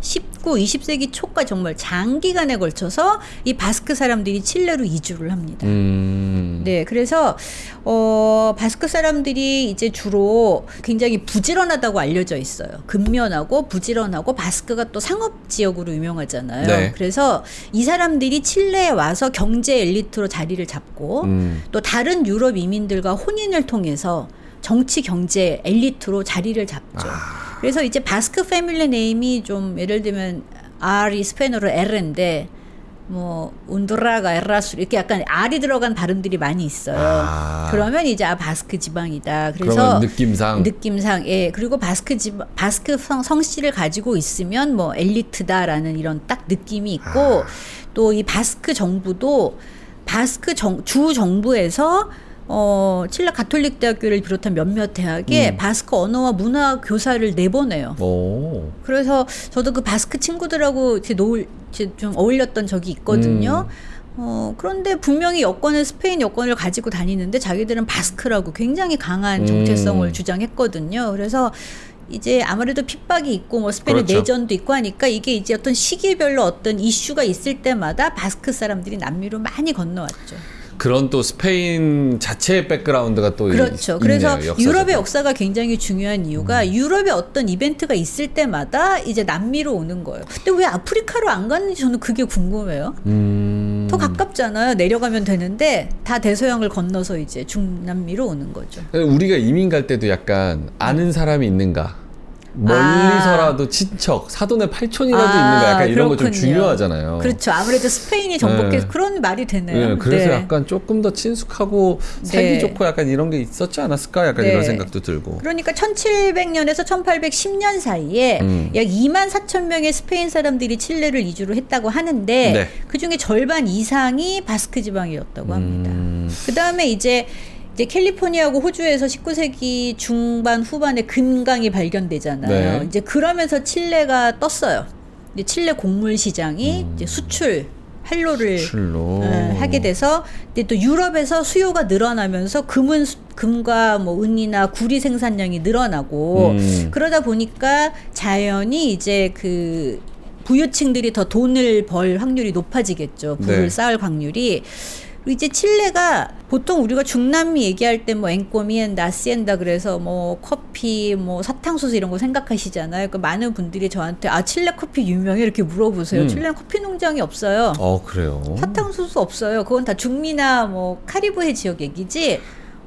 19, 20세기 초까지 정말 장기간에 걸쳐서 이 바스크 사람들이 칠레로 이주를 합니다. 음. 네, 그래서 어 바스크 사람들이 이제 주로 굉장히 부지런하다고 알려져 있어요. 근면하고 부지런하고 바스크가 또 상업 지역으로 유명하잖아요. 네. 그래서 이 사람들이 칠레에 와서 경제 엘리트로 자리를 잡고 음. 또 다른 유럽 이민들과 혼인을 통해서 정치 경제 엘리트로 자리를 잡죠. 아. 그래서 이제 바스크 family name이 좀 예를 들면 R이 스페인어로 R인데 뭐 운드라가 에라수 이렇게 약간 R이 들어간 발음들이 많이 있어요. 아. 그러면 이제 아 바스크 지방이다. 그래서 느낌상 느낌상 예 그리고 바스크 지 바스크 성, 성씨를 가지고 있으면 뭐 엘리트다라는 이런 딱 느낌이 있고 아. 또이 바스크 정부도 바스크 정, 주 정부에서 어 칠레 가톨릭 대학교를 비롯한 몇몇 대학에 음. 바스크 언어와 문화 교사를 내보내요. 오. 그래서 저도 그 바스크 친구들하고 이렇게 노을 좀 어울렸던 적이 있거든요. 어, 그런데 분명히 여권을 스페인 여권을 가지고 다니는데 자기들은 바스크라고 굉장히 강한 정체성을 음. 주장했거든요. 그래서 이제 아무래도 핍박이 있고 뭐 스페인의 그렇죠. 내전도 있고 하니까 이게 이제 어떤 시기별로 어떤 이슈가 있을 때마다 바스크 사람들이 남미로 많이 건너왔죠. 그런 또 스페인 자체의 백그라운드가 또 그렇죠. 있, 그래서 있네요, 역사적으로. 유럽의 역사가 굉장히 중요한 이유가 유럽의 어떤 이벤트가 있을 때마다 이제 남미로 오는 거예요. 근데 왜 아프리카로 안 갔는지 저는 그게 궁금해요. 음. 더 가깝잖아요. 내려가면 되는데 다 대서양을 건너서 이제 중남미로 오는 거죠. 우리가 이민 갈 때도 약간 아는 사람이 있는가 멀리서라도 친척, 사돈의 팔촌이라도 아, 있는가 약간 이런 거 좀. 중요하잖아요. 그렇죠. 아무래도 스페인이 정복해서 네. 그런 말이 되네요. 네, 그래서 네. 약간 조금 더 친숙하고 살기 네. 좋고 약간 이런 게 있었지 않았을까? 약간 네. 이런 생각도 들고. 그러니까 1700년에서 1810년 사이에 음. 약 2만 4천 명의 스페인 사람들이 칠레를 이주를 했다고 하는데 네. 그 중에 절반 이상이 바스크 지방이었다고 합니다. 음, 그 다음에 이제 이제 캘리포니아하고 호주에서 19세기 중반 후반에 금강이 발견되잖아요. 네. 이제 그러면서 칠레가 떴어요. 이제 칠레 곡물 시장이 음. 이제 수출 활로를 출로. 예, 하게 돼서 근데 또 유럽에서 수요가 늘어나면서 금은 수- 금과 뭐 은이나 구리 생산량이 늘어나고 음. 그러다 보니까 자연히 이제 그 부유층들이 더 돈을 벌 확률이 높아지겠죠. 부를 네. 쌓을 확률이. 그리고 이제 칠레가 보통 우리가 중남미 얘기할 때뭐 앵꼬미엔다, 시엔다 그래서 뭐 커피, 뭐 사탕수수 이런 거 생각하시잖아요. 그 많은 분들이 저한테 아 칠레 커피 유명해 이렇게 물어보세요. 음. 칠레는 커피 농장이 없어요. 어, 그래요. 사탕수수 없어요. 그건 다 중미나 뭐 카리브해 지역 얘기지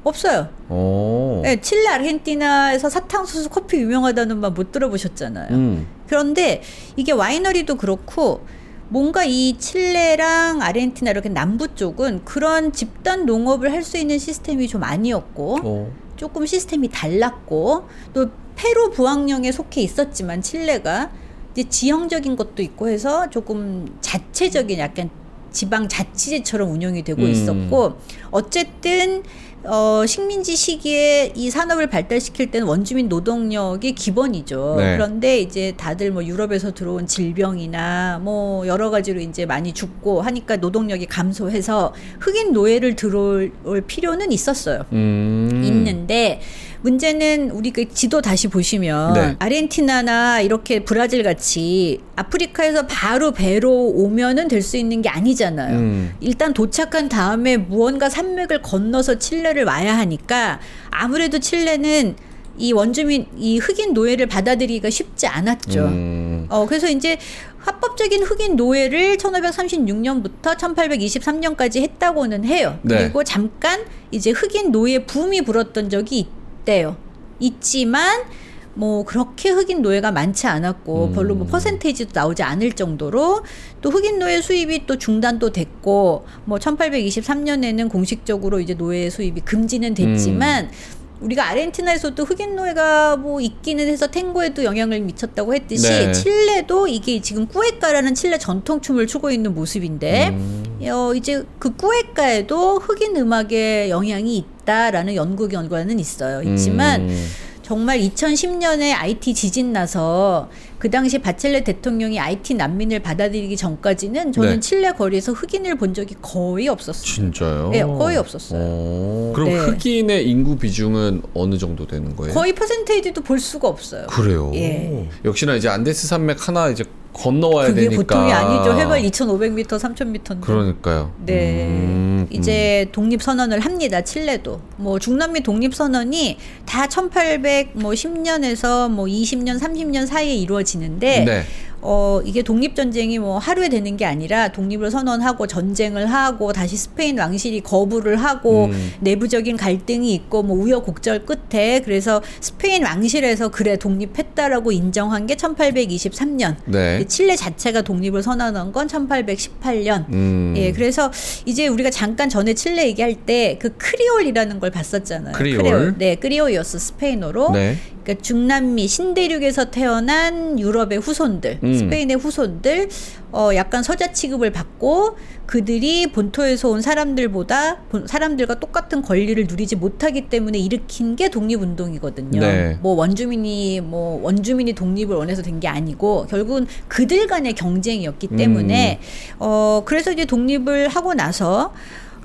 없어요. 어. 네, 칠레 아르헨티나에서 사탕수수 커피 유명하다는 말 못 들어보셨잖아요. 음. 그런데 이게 와이너리도 그렇고 뭔가 이 칠레랑 아르헨티나 이렇게 남부 쪽은 그런 집단 농업을 할 수 있는 시스템이 좀 아니었고 어. 조금 시스템이 달랐고 또 페루 부항령에 속해 있었지만 칠레가 이제 지형적인 것도 있고 해서 조금 자체적인 약간 지방 자치제처럼 운영이 되고 음. 있었고 어쨌든 어 식민지 시기에 이 산업을 발달시킬 때는 원주민 노동력이 기본이죠. 네. 그런데 이제 다들 뭐 유럽에서 들어온 질병이나 뭐 여러 가지로 이제 많이 죽고 하니까 노동력이 감소해서 흑인 노예를 들어올 필요는 있었어요. 음. 있는데 문제는 우리 그 지도 다시 보시면 네. 아르헨티나나 이렇게 브라질 같이 아프리카에서 바로 배로 오면은 될 수 있는 게 아니잖아요. 음. 일단 도착한 다음에 무언가 산맥을 건너서 칠레를 와야 하니까 아무래도 칠레는 이 원주민 이 흑인 노예를 받아들이기가 쉽지 않았죠. 음. 어, 그래서 이제 합법적인 흑인 노예를 1536년부터 1823년까지 했다고는 해요. 네. 그리고 잠깐 이제 흑인 노예 붐이 불었던 적이 있대요. 있지만 뭐 그렇게 흑인 노예가 많지 않았고 음. 별로 뭐 퍼센테이지도 나오지 않을 정도로 또 흑인 노예 수입이 또 중단도 됐고 뭐 1823년에는 공식적으로 이제 노예 수입이 금지는 됐지만 우리가 아르헨티나에서도 흑인 노예가 뭐 있기는 해서 탱고에도 영향을 미쳤다고 했듯이 네. 칠레도 이게 지금 꾸에까라는 칠레 전통 춤을 추고 있는 모습인데 음. 어 이제 그 꾸에까에도 흑인 음악의 영향이 있다 라는 연구 결과는 있어요. 있지만 음. 정말 2010년에 IT 지진 나서 그 당시 바첼레 대통령이 IT 난민을 받아들이기 전까지는 저는 네. 칠레 거리에서 흑인을 본 적이 거의 없었어요. 진짜요? 네, 거의 없었어요. 어. 그럼 네. 흑인의 인구 비중은 어느 정도 되는 거예요? 거의 퍼센테이지도 볼 수가 없어요. 그래요. 예. 역시나 이제 안데스 산맥 하나 이제 건너와야 그게 되니까. 보통이 아니죠. 해발 2,500m, 3,000m인데. 그러니까요. 네. 음, 음. 이제 독립 선언을 합니다. 칠레도. 뭐 중남미 독립 선언이 다 1800뭐 10년에서 뭐 20년, 30년 사이에 이루어지는데 네. 어 이게 독립 전쟁이 뭐 하루에 되는 게 아니라 독립을 선언하고 전쟁을 하고 다시 스페인 왕실이 거부를 하고 음. 내부적인 갈등이 있고 뭐 우여곡절 끝에 그래서 스페인 왕실에서 그래 독립했다라고 인정한 게 1823년. 네. 칠레 자체가 독립을 선언한 건 1818년. 음. 예, 그래서 이제 우리가 잠깐 전에 칠레 얘기할 때 그 크리올이라는 걸 봤었잖아요. 크리올. 네, criollos 스페인어로. 네. 그러니까 중남미 신대륙에서 태어난 유럽의 후손들, 음. 스페인의 후손들, 어 약간 서자 취급을 받고 그들이 본토에서 온 사람들보다 본- 사람들과 똑같은 권리를 누리지 못하기 때문에 일으킨 게 독립운동이거든요. 네. 뭐 원주민이 뭐 원주민이 독립을 원해서 된 게 아니고 결국은 그들 간의 경쟁이었기 때문에 음. 어 그래서 이제 독립을 하고 나서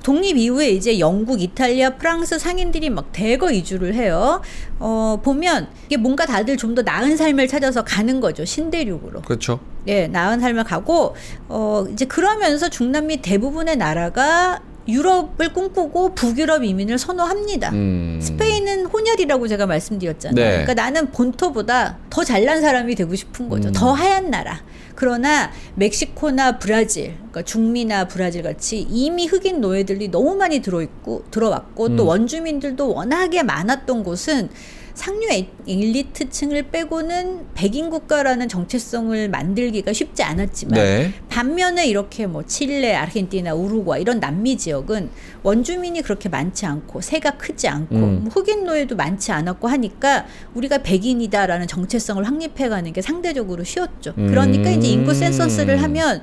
독립 이후에 이제 영국, 이탈리아, 프랑스 상인들이 막 대거 이주를 해요. 어, 보면 이게 뭔가 다들 좀 더 나은 삶을 찾아서 가는 거죠. 신대륙으로. 그렇죠. 예, 나은 삶을 가고, 어, 이제 그러면서 중남미 대부분의 나라가 유럽을 꿈꾸고 북유럽 이민을 선호합니다. 음. 스페인은 혼혈이라고 제가 말씀드렸잖아요. 네. 그러니까 나는 본토보다 더 잘난 사람이 되고 싶은 거죠. 음. 더 하얀 나라. 그러나 멕시코나 브라질, 그러니까 중미나 브라질 같이 이미 흑인 노예들이 너무 많이 들어있고 들어왔고 또 음. 원주민들도 워낙에 많았던 곳은 상류 에- 엘리트층을 빼고는 백인 국가라는 정체성을 만들기가 쉽지 않았지만 네. 반면에 이렇게 뭐 칠레, 아르헨티나, 우루과이 이런 남미 지역은 원주민이 그렇게 많지 않고 세가 크지 않고 음. 뭐 흑인 노예도 많지 않았고 하니까 우리가 백인이다라는 정체성을 확립해가는 게 상대적으로 쉬웠죠. 그러니까 이제 인구 음. 센서스를 하면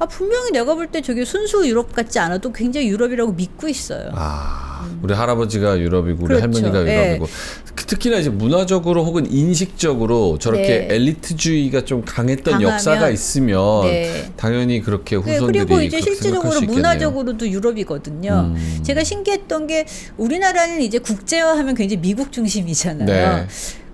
아 분명히 내가 볼 때 저게 순수 유럽 같지 않아도 굉장히 유럽이라고 믿고 있어요. 아, 우리 할아버지가 유럽이고 우리 그렇죠. 할머니가 예. 유럽이고 그 특히나 이제 문화적으로 혹은 인식적으로 저렇게 네. 엘리트주의가 좀 강했던 강하면, 역사가 있으면 네. 당연히 그렇게 네, 후손들이 그리고 이제 실질적으로. 문화적으로도 유럽이거든요. 음. 제가 신기했던 게 우리나라는 이제 국제화하면 굉장히 미국 중심이잖아요.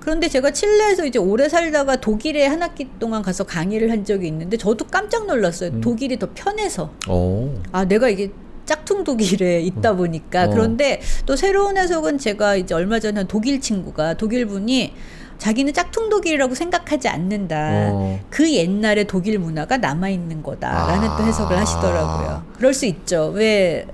네. 그런데 제가 칠레에서 이제 오래 살다가 독일에 한 학기 동안 가서 강의를 한 적이 있는데 저도 깜짝 놀랐어요. 음. 독일이 더 편해서. 오. 아, 내가 이게 짝퉁 독일에 있다 보니까. 어. 그런데 또 새로운 해석은 제가 이제 얼마 전에 한 독일 친구가 독일 분이 자기는 짝퉁 독일이라고 생각하지 않는다. 어. 그 옛날의 독일 문화가 남아 있는 거다라는 아. 또 해석을 하시더라고요. 그럴 수 있죠. 왜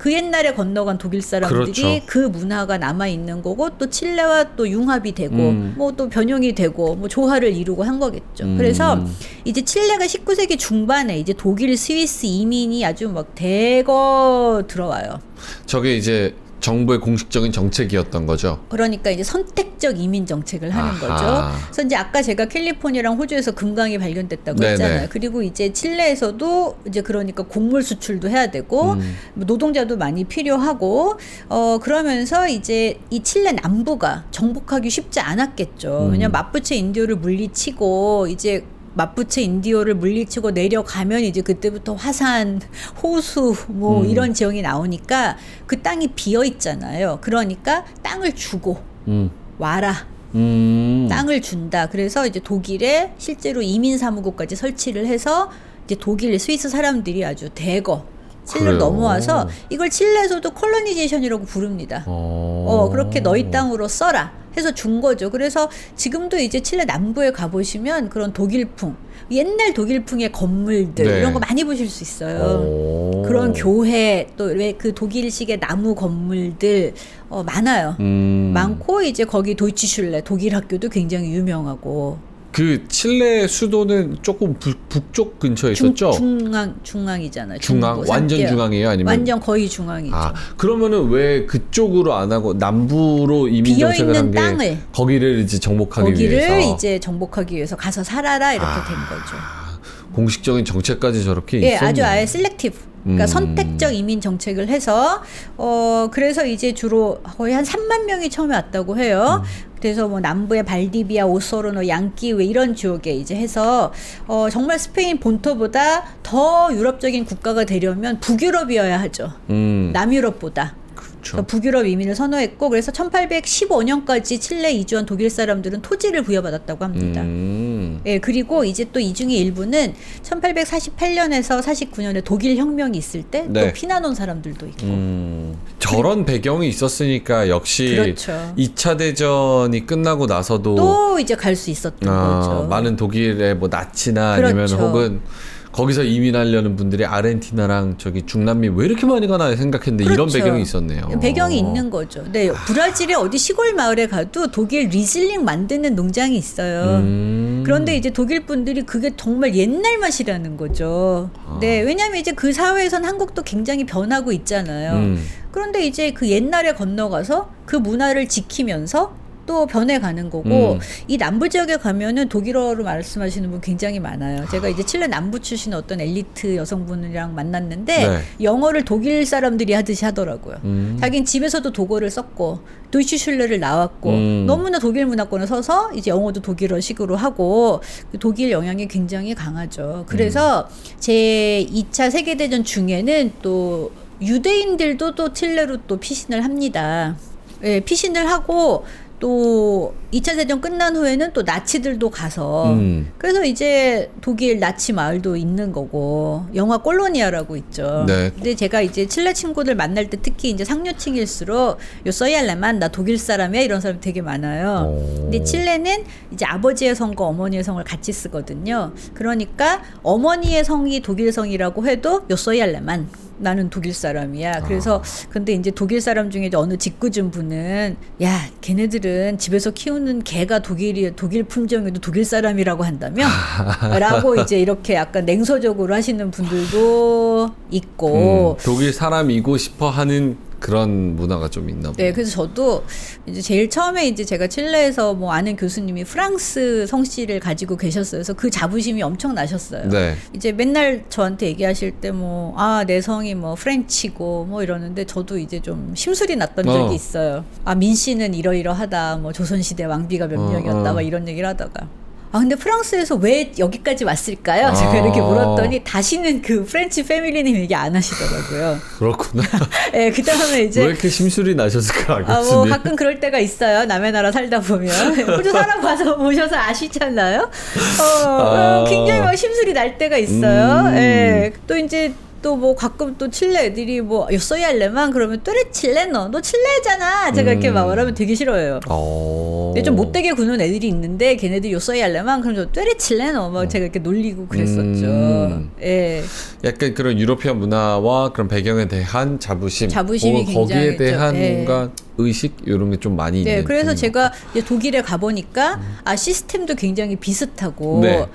그 옛날에 건너간 독일 사람들이 그렇죠. 그 문화가 남아 있는 거고 또 칠레와 또 융합이 되고 음. 뭐또 변형이 되고 뭐 조화를 이루고 한 거겠죠. 음. 그래서 이제 칠레가 19세기 중반에 이제 독일, 스위스 이민이 아주 막 대거 들어와요. 저게 이제 정부의 공식적인 정책이었던 거죠. 그러니까 이제 선택적 이민 정책을 하는 아하. 거죠. 그래서 이제 아까 제가 캘리포니아랑 호주에서 금강이 발견됐다고 네네. 했잖아요. 그리고 이제 칠레에서도 이제 그러니까 곡물 수출도 해야 되고 음. 뭐 노동자도 많이 필요하고 어 그러면서 이제 이 칠레 남부가 정복하기 쉽지 않았겠죠. 음. 왜냐면 마푸체 인디오를 물리치고 이제 마푸체 인디오를 물리치고 내려가면 이제 그때부터 화산, 호수 뭐 음. 이런 지형이 나오니까 그 땅이 비어 있잖아요. 그러니까 땅을 주고 음. 와라. 음. 땅을 준다. 그래서 이제 독일에 실제로 이민 사무국까지 설치를 해서 이제 독일, 스위스 사람들이 아주 대거 칠레로. 넘어와서 이걸 칠레에서도 colonization이라고 부릅니다. 어. 어, 그렇게 너희 땅으로 써라 해서 준 거죠. 그래서 지금도 이제 칠레 남부에 가보시면 그런 독일풍, 옛날 독일풍의 건물들 네. 이런 거 많이 보실 수 있어요. 오. 그런 교회 또 왜 그 독일식의 나무 건물들 어, 많아요. 음. 많고 이제 거기 도이치슐레 독일 학교도 굉장히 유명하고 그 칠레 수도는 조금 북, 북쪽 근처에 중, 있었죠? 중앙 중앙이잖아요. 중앙 중부, 완전. 중앙이에요, 아니면 완전 거의 중앙이죠. 아 그러면은 왜 그쪽으로 안 하고 남부로 이민 정책을 한 있는 게 땅을 거기를 이제 정복하기 거기를 위해서 이제 정복하기 위해서 가서 살아라 이렇게 아, 된 거죠. 공식적인 정책까지 저렇게 예, 있었네. 아주 아예 selective. 그러니까 음. 선택적 이민 정책을 해서 어 그래서 이제 주로 거의 한 3만 명이 처음에 왔다고 해요. 음. 그래서 뭐 남부의 발디비아, 오소르노, 얀키우에 이런 지역에 이제 해서 어 정말 스페인 본토보다 더 유럽적인 국가가 되려면 북유럽이어야 하죠. 음, 남유럽보다. 그렇죠. 그러니까 북유럽 이민을 선호했고 그래서 1815년까지 칠레에 이주한 독일 사람들은 토지를 부여받았다고 합니다. 음, 예, 그리고 이제 또 이 중에 일부는 1848년에서 49년에 독일 혁명이 있을 때또 네. 피난 온 사람들도 있고. 음, 저런 배경이 있었으니까 역시 그렇죠. 2차 대전이 끝나고 나서도 또 이제 갈 수 있었던 아, 거죠. 많은 독일의 뭐 나치나 아니면 그렇죠. 혹은 거기서 이민하려는 분들이 아르헨티나랑 저기 중남미 왜 이렇게 많이 가나 생각했는데 이런 그렇죠. 배경이 있었네요. 배경이 있는 거죠. 네, 브라질의 어디 시골 마을에 가도 독일 리즐링 만드는 농장이 있어요. 음. 그런데 이제 독일 분들이 그게 정말 옛날 맛이라는 거죠. 아. 네, 왜냐하면 이제 그 사회에선 한국도 굉장히 변하고 있잖아요. 음. 그런데 이제 그 옛날에 건너가서 그 문화를 지키면서 또 변해가는 거고 음. 이 남부 지역에 가면은 독일어로 말씀하시는 분 굉장히 많아요. 제가 이제 칠레 남부 출신 어떤 엘리트 여성분이랑 만났는데 네. 영어를 독일 사람들이 하듯이 하더라고요. 음. 자기는 집에서도 독어를 썼고 도이치 슐레를 나왔고 음. 너무나 독일 문화권에 서서 이제 영어도 독일어식으로 하고 그 독일 영향이 굉장히 강하죠. 그래서 음. 제 2차 세계 대전 중에는 또 유대인들도 또 칠레로 또 피신을 합니다. 예, 피신을 하고 또 2차 대전 끝난 후에는 또 나치들도 가서 음. 그래서 이제 독일 나치 마을도 있는 거고 영화 콜로니아라고 있죠. 네. 근데 제가 이제 칠레 친구들 만날 때 특히 이제 상류층일수록 요 써이알레만 나 독일 사람이야 이런 사람 되게 많아요. 오. 근데 칠레는 이제 아버지의 성과 어머니의 성을 같이 쓰거든요. 그러니까 어머니의 성이 독일 성이라고 해도 요 써이알레만 나는 독일 사람이야. 그래서 근데 이제 독일 사람 중에 어느 직구준 분은 야 걔네들은 집에서 키우는 개가 독일이 독일 품종에도 독일 사람이라고 한다며? 라고 이제 이렇게 약간 냉소적으로 하시는 분들도 있고 음, 독일 사람이고 싶어 하는 그런 문화가 좀 있나 보네. 네, 그래서 저도 이제 제일 처음에 이제 제가 칠레에서 뭐 아는 교수님이 프랑스 성씨를 가지고 계셨어요. 그래서 그 자부심이 엄청 나셨어요. 네. 이제 맨날 저한테 얘기하실 때 뭐, 아, 내 성이 뭐 프렌치고 뭐 이러는데 저도 이제 좀 심술이 났던 어. 적이 있어요. 아, 민 씨는 이러이러하다. 뭐 조선시대 왕비가 몇 어, 명이었다. 어. 막 이런 얘기를 하다가. 아, 근데 프랑스에서 왜 여기까지 왔을까요? 제가 아. 이렇게 물었더니 다시는 그 French family님 얘기 안 하시더라고요. 그렇구나. 예, 그 다음에 이제. 왜 이렇게 심술이 나셨을까, 아, 뭐 교수님? 가끔 그럴 때가 있어요. 남의 나라 살다 보면 호주 살아 보셔서 아시잖아요. 어, 아. 어, 굉장히 막 심술이 날 때가 있어요. 음. 예. 또 이제 또 뭐 가끔 또 칠레 애들이 뭐 yo soy alemán 그러면 tú eres chileno 너 칠레잖아. 제가 이렇게 음. 막 말하면 되게 싫어해요. 어. 근데 좀 못되게 구는 애들이 있는데 걔네들 yo soy alemán 그럼 저 tú eres chileno 막 제가 이렇게 놀리고 그랬었죠. 음. 예. 약간 그런 유로피안 문화와 그런 배경에 대한 자부심, 자부심이 거기에 대한 좀, 예. 뭔가 의식 이런 게 좀 많이 네, 있는. 그래서 제가 이제 독일에 가 보니까 아 시스템도 굉장히 비슷하고 음. 네.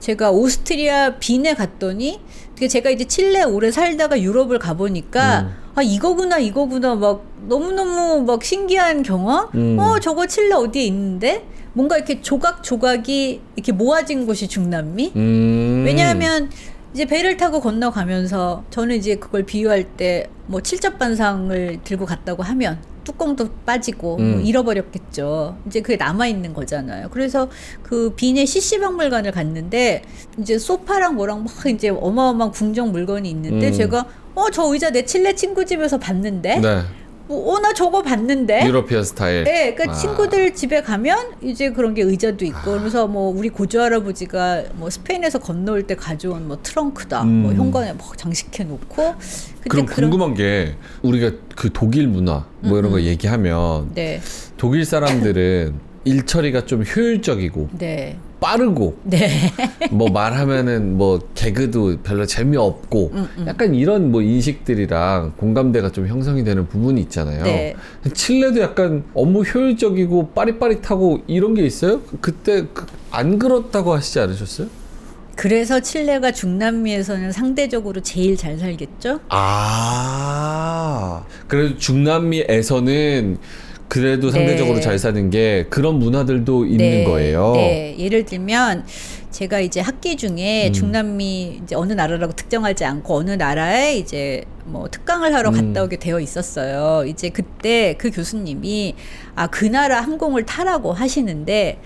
제가 오스트리아 빈에 갔더니 그 제가 이제 칠레 오래 살다가 유럽을 가보니까 음. 아 이거구나 이거구나 막 너무 너무 막 신기한 경험. 음. 어 저거 칠레 어디에 있는데 뭔가 이렇게 조각 조각이 이렇게 모아진 곳이 중남미. 음. 왜냐하면 이제 배를 타고 건너가면서 저는 이제 그걸 비유할 때 뭐 칠첩반상을 들고 갔다고 하면 뚜껑도 빠지고 뭐 음. 잃어버렸겠죠. 이제 그게 남아 있는 거잖아요. 그래서 그 빈의 CC박물관을 갔는데 이제 소파랑 뭐랑 막 이제 어마어마한 궁정 물건이 있는데 음. 제가 어 저 의자 내 칠레 친구 집에서 봤는데 네. 뭐, 어 나 저거 봤는데 유로피안 스타일. 네, 그러니까 아. 친구들 집에 가면 이제 그런 게 의자도 있고 그러면서 뭐 우리 고조 할아버지가 뭐 스페인에서 건너올 때 가져온 뭐 트렁크다, 뭐 음. 현관에 막 장식해 놓고 그럼 그런- 궁금한 게 우리가 그 독일 문화 뭐 이런 거 얘기하면 네, 독일 사람들은 일 처리가 좀 효율적이고 네, 빠르고 네, 뭐 말하면은 뭐 개그도 별로 재미없고 음, 약간 이런 뭐 인식들이랑 공감대가 좀 형성이 되는 부분이 있잖아요. 네. 칠레도 약간 업무 효율적이고 빠릿빠릿하고 이런 게 있어요? 그때 그- 안 그렇다고 하시지 않으셨어요? 그래서 칠레가 중남미에서는 상대적으로 제일 잘 살겠죠? 아. 그래도 중남미에서는 그래도 상대적으로 네. 잘 사는 게 그런 문화들도 있는 네, 거예요. 네, 예를 들면 제가 이제 학기 중에 음. 중남미 이제 어느 나라라고 특정하지 않고 어느 나라에 이제 뭐 특강을 하러 음. 갔다 오게 되어 있었어요. 이제 그때 그 교수님이 아 그 나라 항공을 타라고 하시는데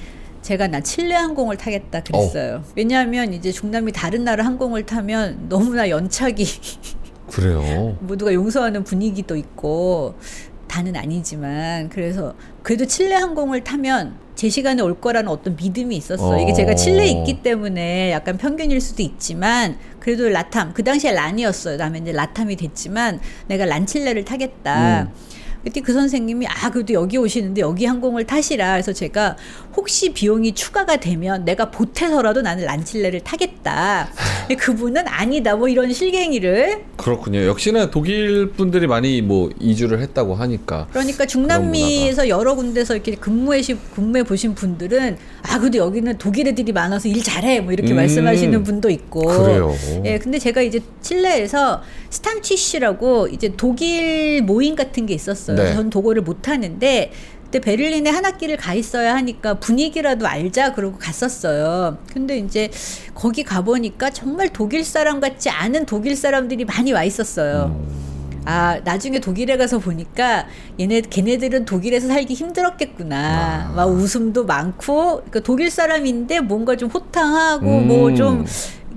제가 나 칠레 항공을 타겠다 그랬어요. 왜냐하면 이제 중남미 다른 나라 항공을 타면 너무나 연착이 그래요. 모두가 용서하는 분위기도 있고 다는 아니지만 그래서 그래도 칠레 항공을 타면 제 시간에 올 거라는 어떤 믿음이 있었어요. 이게 제가 어. 칠레에 있기 때문에 약간 편견일 수도 있지만 그래도 라탐 그 당시에 란이었어요. 다음에 이제 라탐이 됐지만 내가 란칠레를 타겠다. 음. 그때 그 선생님이 아 그래도 여기 오시는데 여기 항공을 타시라 해서 제가 혹시 비용이 추가가 되면 내가 보태서라도 나는 란칠레를 타겠다. 근데 그분은 아니다 뭐 이런 실갱이를 그렇군요. 역시나 독일 분들이 많이 뭐 이주를 했다고 하니까. 그러니까 중남미에서 여러 군데서 이렇게 근무해 시- 근무해 보신 분들은 아 근데 여기는 독일 애들이 많아서 일 잘해 뭐 이렇게 음. 말씀하시는 분도 있고 그래요. 예 근데 제가 이제 칠레에서 스탐치시라고 이제 독일 모임 같은 게 있었어요. 네. 전 독어를 못 하는데 그때 베를린에 한 학기를 가 있어야 하니까 분위기라도 알자 그러고 갔었어요. 근데 이제 거기 가 보니까 정말 독일 사람 같지 않은 독일 사람들이 많이 와 있었어요. 음. 아 나중에 독일에 가서 보니까 얘네 걔네들은 독일에서 살기 힘들었겠구나. 아. 막 웃음도 많고 그러니까 독일 사람인데 뭔가 좀 호탕하고 음. 뭐좀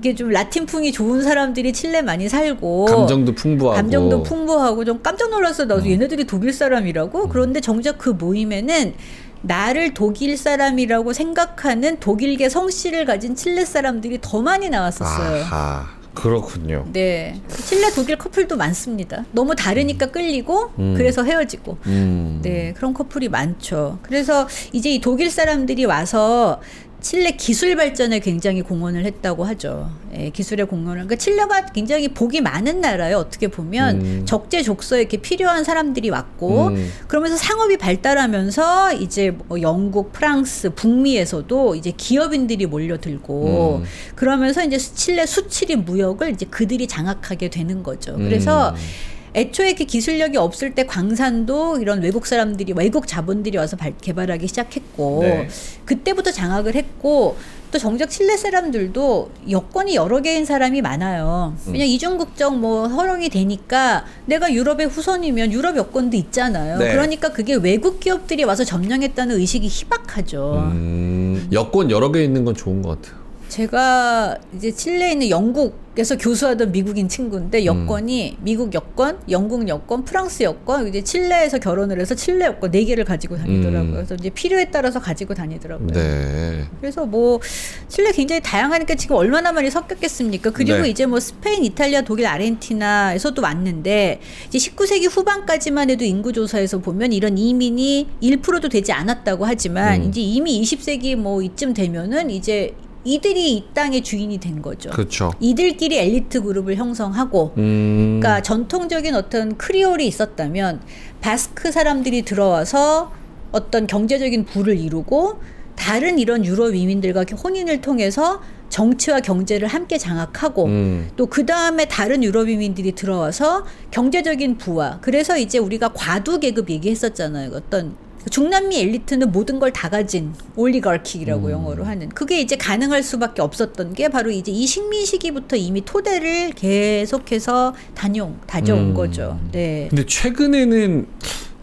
이게 좀 라틴풍이 좋은 사람들이 칠레 많이 살고 감정도 풍부하고. 감정도 풍부하고 좀 깜짝 놀랐어. 나도 얘네들이 독일 사람이라고. 그런데 정작 그 모임에는 나를 독일 사람이라고 생각하는 독일계 성씨를 가진 칠레 사람들이 더 많이 나왔었어요. 아하. 그렇군요. 네. 칠레 독일 커플도 많습니다. 너무 다르니까 끌리고 음. 그래서 헤어지고. 음. 네, 그런 커플이 많죠. 그래서 이제 이 독일 사람들이 와서 칠레 기술 발전에 굉장히 공헌을 했다고 하죠. 예, 기술의 공헌을. 그러니까 칠레가 굉장히 복이 많은 나라예요. 어떻게 보면 음. 적재적소에 이렇게 필요한 사람들이 왔고 음. 그러면서 상업이 발달하면서 이제 뭐 영국, 프랑스, 북미에서도 이제 기업인들이 몰려들고 음. 그러면서 이제 칠레 수출입 무역을 이제 그들이 장악하게 되는 거죠. 그래서 음. 애초에 이렇게 기술력이 없을 때 광산도 이런 외국 사람들이 외국 자본들이 와서 발- 개발하기 시작했고 네. 그때부터 장악을 했고 또 정작 칠레 사람들도 여권이 여러 개인 사람이 많아요. 음. 그냥 이중 국적 뭐 허용이 되니까 내가 유럽의 후손이면 유럽 여권도 있잖아요. 네. 그러니까 그게 외국 기업들이 와서 점령했다는 의식이 희박하죠. 음, 여권 여러 개 있는 건 좋은 것 같아요. 제가 이제 칠레에 있는 영국에서 교수하던 미국인 친구인데 여권이 미국 여권, 영국 여권, 프랑스 여권, 이제 칠레에서 결혼을 해서 칠레 여권 네 개를 가지고 다니더라고요. 음. 그래서 이제 필요에 따라서 가지고 다니더라고요. 네. 그래서 뭐 칠레 굉장히 다양하니까 지금 얼마나 많이 섞였겠습니까? 그리고 네. 이제 뭐 스페인, 이탈리아, 독일, 아르헨티나에서도 왔는데 이제 19세기 후반까지만 해도 인구 조사에서 보면 이런 이민이 1%도 되지 않았다고 하지만 음. 이제 이미 20세기 뭐 이쯤 되면은 이제 이들이 이 땅의 주인이 된 거죠. 그렇죠. 이들끼리 엘리트 그룹을 형성하고 음. 그러니까 전통적인 어떤 크리올이 있었다면 바스크 사람들이 들어와서 어떤 경제적인 부를 이루고 다른 이런 유럽 이민들과 혼인을 통해서 정치와 경제를 함께 장악하고 음. 또그 다음에 다른 유럽 이민들이 들어와서 경제적인 부와 그래서 이제 우리가 과두 계급 얘기했었잖아요. 어떤 중남미 엘리트는 모든 걸 다 가진 올리가르키라고 영어로 하는 그게 이제 가능할 수밖에 없었던 게 바로 이제 이 식민 시기부터 이미 토대를 계속해서 다녀 다져온 음. 거죠. 네. 근데 최근에는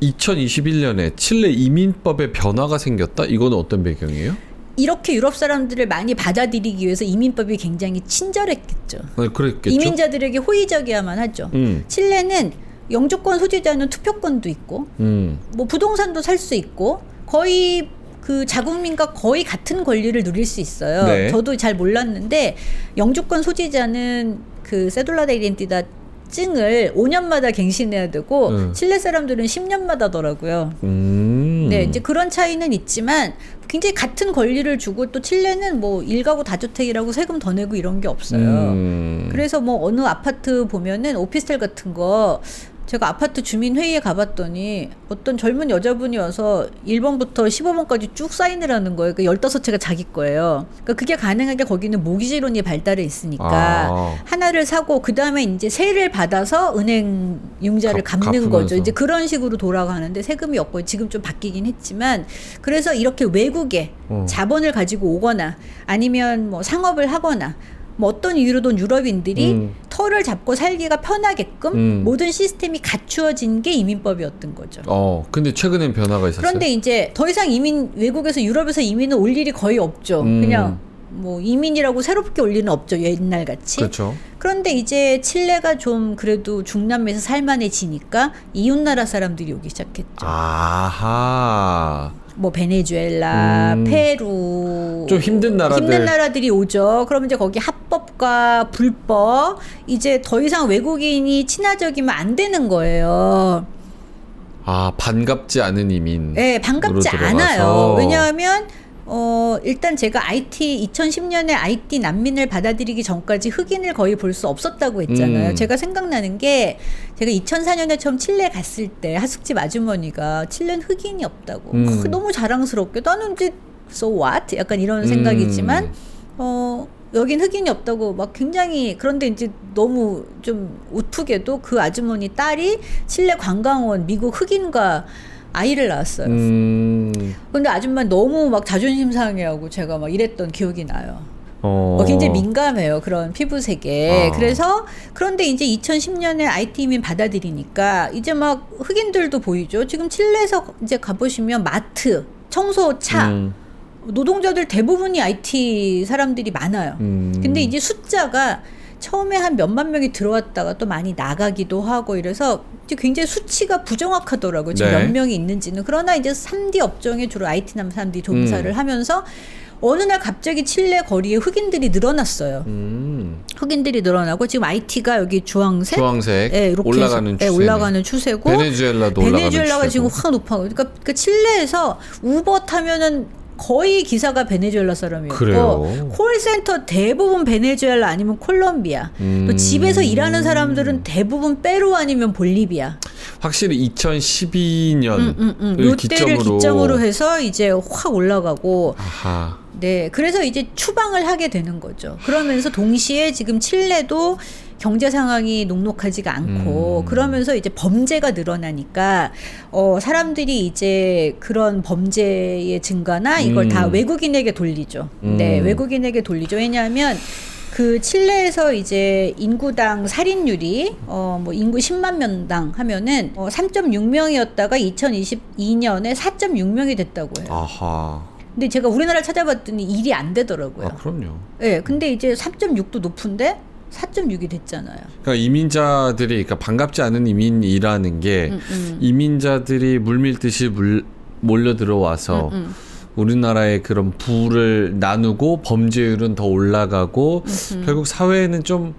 2021년에 칠레 이민법에 변화가 생겼다? 이거는 어떤 배경이에요? 이렇게 유럽 사람들을 많이 받아들이기 위해서 이민법이 굉장히 친절했겠죠. 네, 그랬겠죠. 이민자들에게 호의적이야만 하죠. 음. 칠레는 영주권 소지자는 투표권도 있고 음. 뭐 부동산도 살 수 있고 거의 그 자국민과 거의 같은 권리를 누릴 수 있어요. 네. 저도 잘 몰랐는데 영주권 소지자는 그 세돌라 데 이덴티다 증을 5년마다 갱신해야 되고 음. 칠레 사람들은 10년마다더라고요. 음. 네, 이제 그런 차이는 있지만 굉장히 같은 권리를 주고 또 칠레는 뭐 일가구 다주택이라고 세금 더 내고 이런 게 없어요. 음. 그래서 뭐 어느 아파트 보면은 오피스텔 같은 거 제가 아파트 주민 회의에 가봤더니 어떤 젊은 여자분이 와서 1번부터 15번까지 쭉 사인을 하는 거예요. 그 15채가 자기 거예요. 그러니까 그게 가능하게 거기는 모기지론이 발달해 있으니까 아. 하나를 사고 그 다음에 이제 세를 받아서 은행 융자를 갚- 갚는 갚으면서. 거죠. 이제 그런 식으로 돌아가는데 세금이 없고 지금 좀 바뀌긴 했지만 그래서 이렇게 외국에 어. 자본을 가지고 오거나 아니면 뭐 상업을 하거나 뭐 어떤 이유로든 유럽인들이 음. 터를 잡고 살기가 편하게끔 음. 모든 시스템이 갖추어진 게 이민법이었던 거죠. 어, 근데 최근엔 변화가 있었어요. 그런데 이제 더 이상 이민 외국에서 유럽에서 이민은 올 일이 거의 없죠. 음. 그냥 뭐 이민이라고 새롭게 올 일은 없죠. 옛날 같이. 그렇죠. 그런데 이제 칠레가 좀 그래도 중남미에서 살만해지니까 이웃 나라 사람들이 오기 시작했죠. 아하. 뭐 베네수엘라, 음. 페루 좀 힘든 나라들. 힘든 나라들이 오죠. 그럼 이제 거기 합법과 불법 이제 더 이상 외국인이 친화적이면 안 되는 거예요. 아, 반갑지 않은 이민. 네, 반갑지. 않아요. 왜냐하면 어 일단 제가 IT 2010년에 IT 난민을 받아들이기 전까지 흑인을 거의 볼 수 없었다고 했잖아요. 음. 제가 생각나는 게 제가 2004년에 처음 칠레 갔을 때 하숙집 아주머니가 칠레는 흑인이 없다고 음. 크, 너무 자랑스럽게 나는 이제 so what 약간 이런 음. 생각이지만 어 여긴 흑인이 없다고 막 굉장히 그런데 이제 너무 좀 우프게도 그 아주머니 딸이 칠레 관광원 미국 흑인과 아이를 낳았어요. 음. 근데 아줌마 너무 막 자존심 상해하고 제가 막 이랬던 기억이 나요. 어. 어, 굉장히 민감해요. 그런 피부색에. 아. 그래서 그런데 이제 2010년에 IT 이민 받아들이니까 이제 막 흑인들도 보이죠. 지금 칠레에서 이제 가보시면 마트, 청소차, 음. 노동자들 대부분이 IT 사람들이 많아요. 음. 근데 이제 숫자가 처음에 한 몇만 명이 들어왔다가 또 많이 나가기도 하고 이래서 이제 굉장히 수치가 부정확하더라고요. 지금 네. 몇 명이 있는지는. 그러나 이제 3D 업종에 주로 IT 남 사람들이 종사를 음. 하면서 어느 날 갑자기 칠레 거리에 흑인들이 늘어났어요. 음. 흑인들이 늘어나고 지금 IT가 여기 주황색 주황색 예, 이렇게 올라가는 해서, 예, 추세. 올라가는 추세고 베네수엘라도 베네수엘라가. 지금 확 높아. 그러니까 그 칠레에서 우버 타면은 거의 기사가 베네수엘라 사람이었고 그래요? 콜센터 대부분 베네수엘라 아니면 콜롬비아. 음. 또 집에서 일하는 사람들은 대부분 페루 아니면 볼리비아. 확실히 2012년 음, 음, 음. 을 요때를 기점으로 해서 이제 확 올라가고 아하. 네, 그래서 이제 추방을 하게 되는 거죠. 그러면서 동시에 지금 칠레도 경제 상황이 녹록하지가 않고 음. 그러면서 이제 범죄가 늘어나니까 어 사람들이 이제 그런 범죄의 증가나 이걸 음. 다 외국인에게 돌리죠. 네, 음. 외국인에게 돌리죠. 왜냐하면 그 칠레에서 이제 인구당 살인율이 어 뭐 인구 10만 명당 하면은 어 3.6명이었다가 2022년에 4.6명이 됐다고 해요. 아하. 근데 제가 우리나라 찾아봤더니 일이 안 되더라고요. 아, 그럼요. 예, 근데 이제 3.6도 높은데 4.6이 됐잖아요. 그러니까 이민자들이 그러니까 반갑지 않은 이민이라는 게 음, 음. 이민자들이 물밀듯이 물, 몰려 들어와서 음, 우리나라의 그런 부를 나누고 범죄율은 더 올라가고 음. 결국 사회에는 좀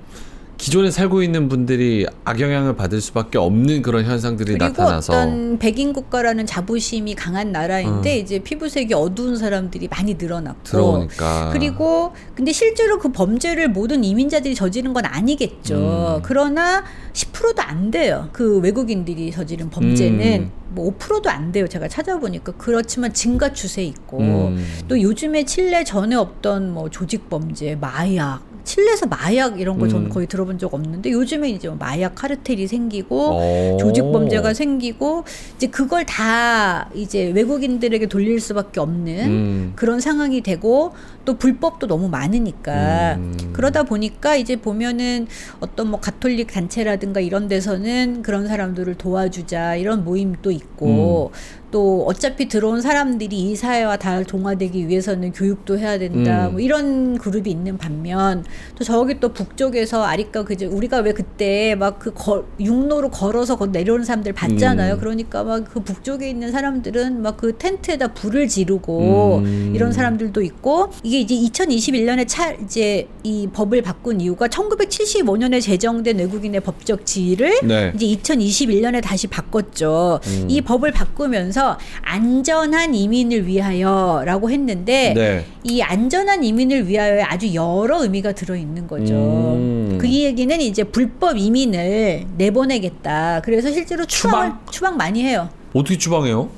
기존에 살고 있는 분들이 악영향을 받을 수밖에 없는 그런 현상들이 나타나서 어떤 백인 국가라는 자부심이 강한 나라인데 이제 피부색이 어두운 사람들이 많이 늘어났고 들어오니까 그리고 근데 실제로 그 범죄를 모든 이민자들이 저지른 건 아니겠죠. 음. 그러나 10%도 안 돼요. 그 외국인들이 저지른 범죄는 음. 뭐 5%도 안 돼요. 제가 찾아보니까 그렇지만 증가 추세 있고 음. 또 요즘에 칠레 전에 없던 뭐 조직 범죄, 마약 칠레에서 마약 이런 거 저는 음. 거의 들어본 적 없는데 요즘에 이제 뭐 마약 카르텔이 생기고 어. 조직 범죄가 생기고 이제 그걸 다 이제 외국인들에게 돌릴 수밖에 없는 음. 그런 상황이 되고 또 불법도 너무 많으니까 음. 그러다 보니까 이제 보면은 어떤 뭐 가톨릭 단체라든가 이런 데서는 그런 사람들을 도와주자 이런 모임도 있고 음. 또 어차피 들어온 사람들이 이 사회와 다 동화되기 위해서는 교육도 해야 된다 음. 뭐 이런 그룹이 있는 반면 또 저기 또 북쪽에서 아리까 그제 우리가 왜 그때 막 그 육로로 걸어서 거- 내려오는 사람들 봤잖아요. 음. 그러니까 막 그 북쪽에 있는 사람들은 막 그 텐트에다 불을 지르고 음. 이런 사람들도 있고 이게 이제 2021년에 차 이제 이 법을 바꾼 이유가 1975년에 제정된 외국인의 법적 지위를 네. 이제 2021년에 다시 바꿨죠. 음. 이 법을 바꾸면서 안전한 이민을 위하여라고 했는데 네. 이 안전한 이민을 위하여에 아주 여러 의미가 들어 있는 거죠. 음. 그 얘기는 이제 불법 이민을 내보내겠다. 그래서 실제로 추방을 추방 많이 해요. 어떻게 추방해요?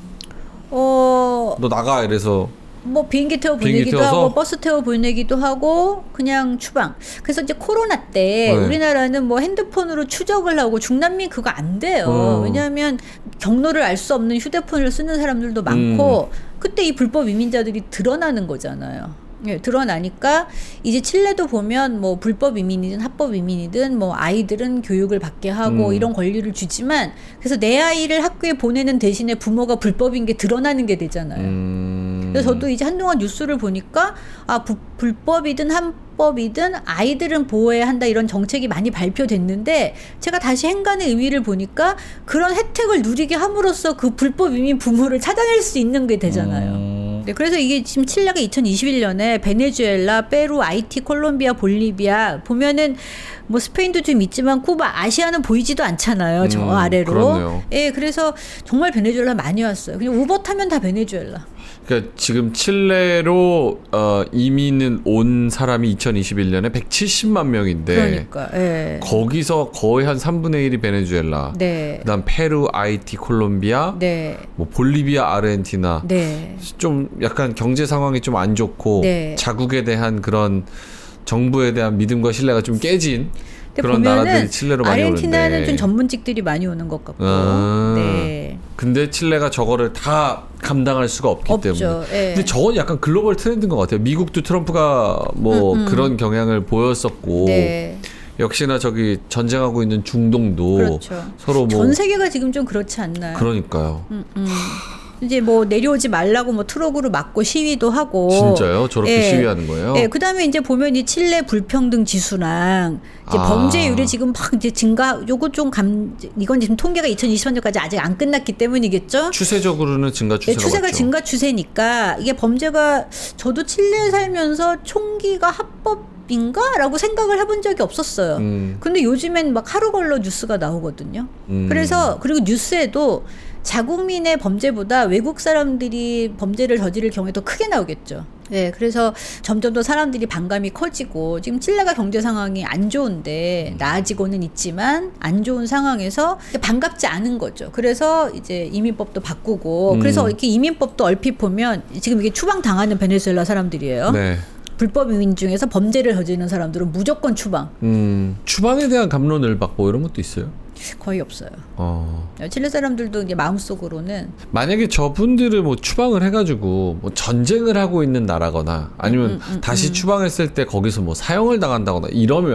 어, 너 나가 이래서 뭐 비행기 태워 보내기도? 하고 버스 태워 보내기도 하고 그냥 추방. 그래서 이제 코로나 때 네. 우리나라는 뭐 핸드폰으로 추적을 하고 중남미 그거 안 돼요. 어. 왜냐하면 경로를 알 수 없는 휴대폰을 쓰는 사람들도 많고 음. 그때 이 불법 이민자들이 드러나는 거잖아요. 예, 드러나니까 이제 칠레도 보면 뭐 불법 이민이든 합법 이민이든 뭐 아이들은 교육을 받게 하고 음. 이런 권리를 주지만 그래서 내 아이를 학교에 보내는 대신에 부모가 불법인 게 드러나는 게 되잖아요. 음. 그래서 저도 이제 한동안 뉴스를 보니까 아 부- 불법이든 합법이든 아이들은 보호해야 한다 이런 정책이 많이 발표됐는데 제가 다시 행간의 의미를 보니까 그런 혜택을 누리게 함으로써 그 불법 이민 부모를 찾아낼 수 있는 게 되잖아요. 음. 네, 그래서 이게 지금 칠레가 2021년에 베네수엘라, 페루, 아이티, 콜롬비아, 볼리비아 보면은 뭐 스페인도 좀 있지만 쿠바, 아시아는 보이지도 않잖아요. 저 음, 아래로. 그렇네요. 예, 그래서 정말 베네수엘라 많이 왔어요. 그냥 우버 타면 다 베네수엘라. 그러니까 지금 칠레로 어, 이민은 온 사람이 2021년에 170만 명인데 그러니까. 예. 거기서 거의 한 3분의 1이 베네수엘라. 네. 그다음 페루, 아이티, 콜롬비아, 네. 뭐 볼리비아, 아르헨티나. 네. 좀 약간 경제 상황이 좀 안 좋고 네. 자국에 대한 그런 정부에 대한 믿음과 신뢰가 좀 깨진 근데 그런 나라들이 칠레로 많이 아르헨티나는 오는데. 좀 전문직들이 많이 오는 것 같고. 아. 네. 근데 칠레가 저거를 다 감당할 수가 없기 없죠. 때문에. 예. 근데 저건 약간 글로벌 트렌드인 것 같아요. 미국도 트럼프가 뭐 음, 음. 그런 경향을 보였었고 네. 역시나 저기 전쟁하고 있는 중동도 그렇죠. 서로 뭐 전 세계가 지금 좀 그렇지 않나요? 그러니까요. 음, 음. 이제 뭐 내려오지 말라고 뭐 트럭으로 막고 시위도 하고. 진짜요? 저렇게 예. 시위하는 거예요? 예, 그다음에 이제 보면 이 칠레 불평등 지수랑 이제 아. 범죄율이 지금 막 이제 증가 요거 좀 감 이건 지금 통계가 2023년까지 아직 안 끝났기 때문이겠죠? 추세적으로는 증가 예, 추세가 추세가 맞죠. 증가 추세니까 이게 범죄가 저도 칠레에 살면서 총기가 합법 인가라고 생각을 해본 적이 없었어요. 음, 근데 요즘엔 막 하루 걸러 뉴스가 나오거든요. 음. 그래서 그리고 뉴스에도 자국민의 범죄보다 외국 사람들이 범죄를 저지를 경우에 더 크게 나오겠죠. 네, 그래서 점점 더 사람들이 반감이 커지고 지금 칠레가 경제 상황이 안 좋은데 나아지고는 있지만 안 좋은 상황에서 반갑지 않은 거죠. 그래서 이제 이민법도 바꾸고 음. 그래서 이렇게 이민법도 얼핏 보면 지금 이게 추방 당하는 베네수엘라 사람들이에요. 네. 불법 이민 중에서 범죄를 저지르는 사람들은 무조건 추방 음, 추방에 대한 감론을 받고 이런 것도 있어요. 거의 없어요. 어. 칠레 사람들도 이제 마음속으로는 만약에 저분들을 뭐 추방을 해가지고 뭐 전쟁을 하고 있는 나라거나 아니면 음, 다시 추방했을 때 거기서 뭐 사형을 당한다거나 이러면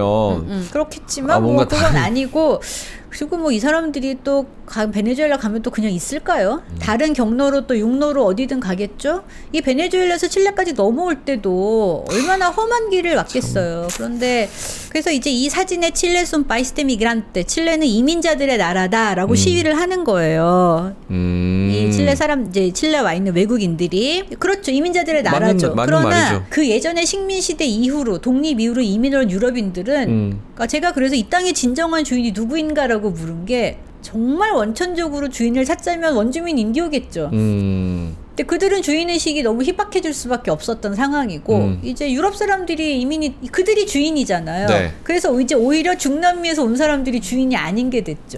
음, 그렇겠지만 아, 뭐 뭔가 그건 다른- 아니고 그리고 뭐 이 사람들이 또 가, 베네수엘라 가면 또 그냥 있을까요? 음. 다른 경로로 또 육로로 어디든 가겠죠? 이 베네수엘라에서 칠레까지 넘어올 때도 얼마나 험한 길을 왔겠어요. 그런데 그래서 이제 이 사진에 칠레 손 바이스테 미그란테 칠레는 이민자들의 나라다 라고 시위를 하는 거예요. 음. 이 칠레 사람 이제 칠레 와 있는 외국인들이 그렇죠 이민자들의 맞는- 나라죠. 맞는 그러나 말이죠. 그 예전에 식민 시대 이후로 독립 이후로 이민을 온 유럽인들은 음. 그러니까 제가 그래서 이 땅의 진정한 주인이 누구인가라고 물은 게 정말 원천적으로 주인을 찾자면 원주민 인디오겠죠. 음. 근데 그들은 주인의식이 너무 희박해질 수밖에 없었던 상황이고 음. 이제 유럽 사람들이 이민이 그들이 주인이잖아요. 네. 그래서 이제 오히려 중남미에서 온 사람들이 주인이 아닌 게 됐죠.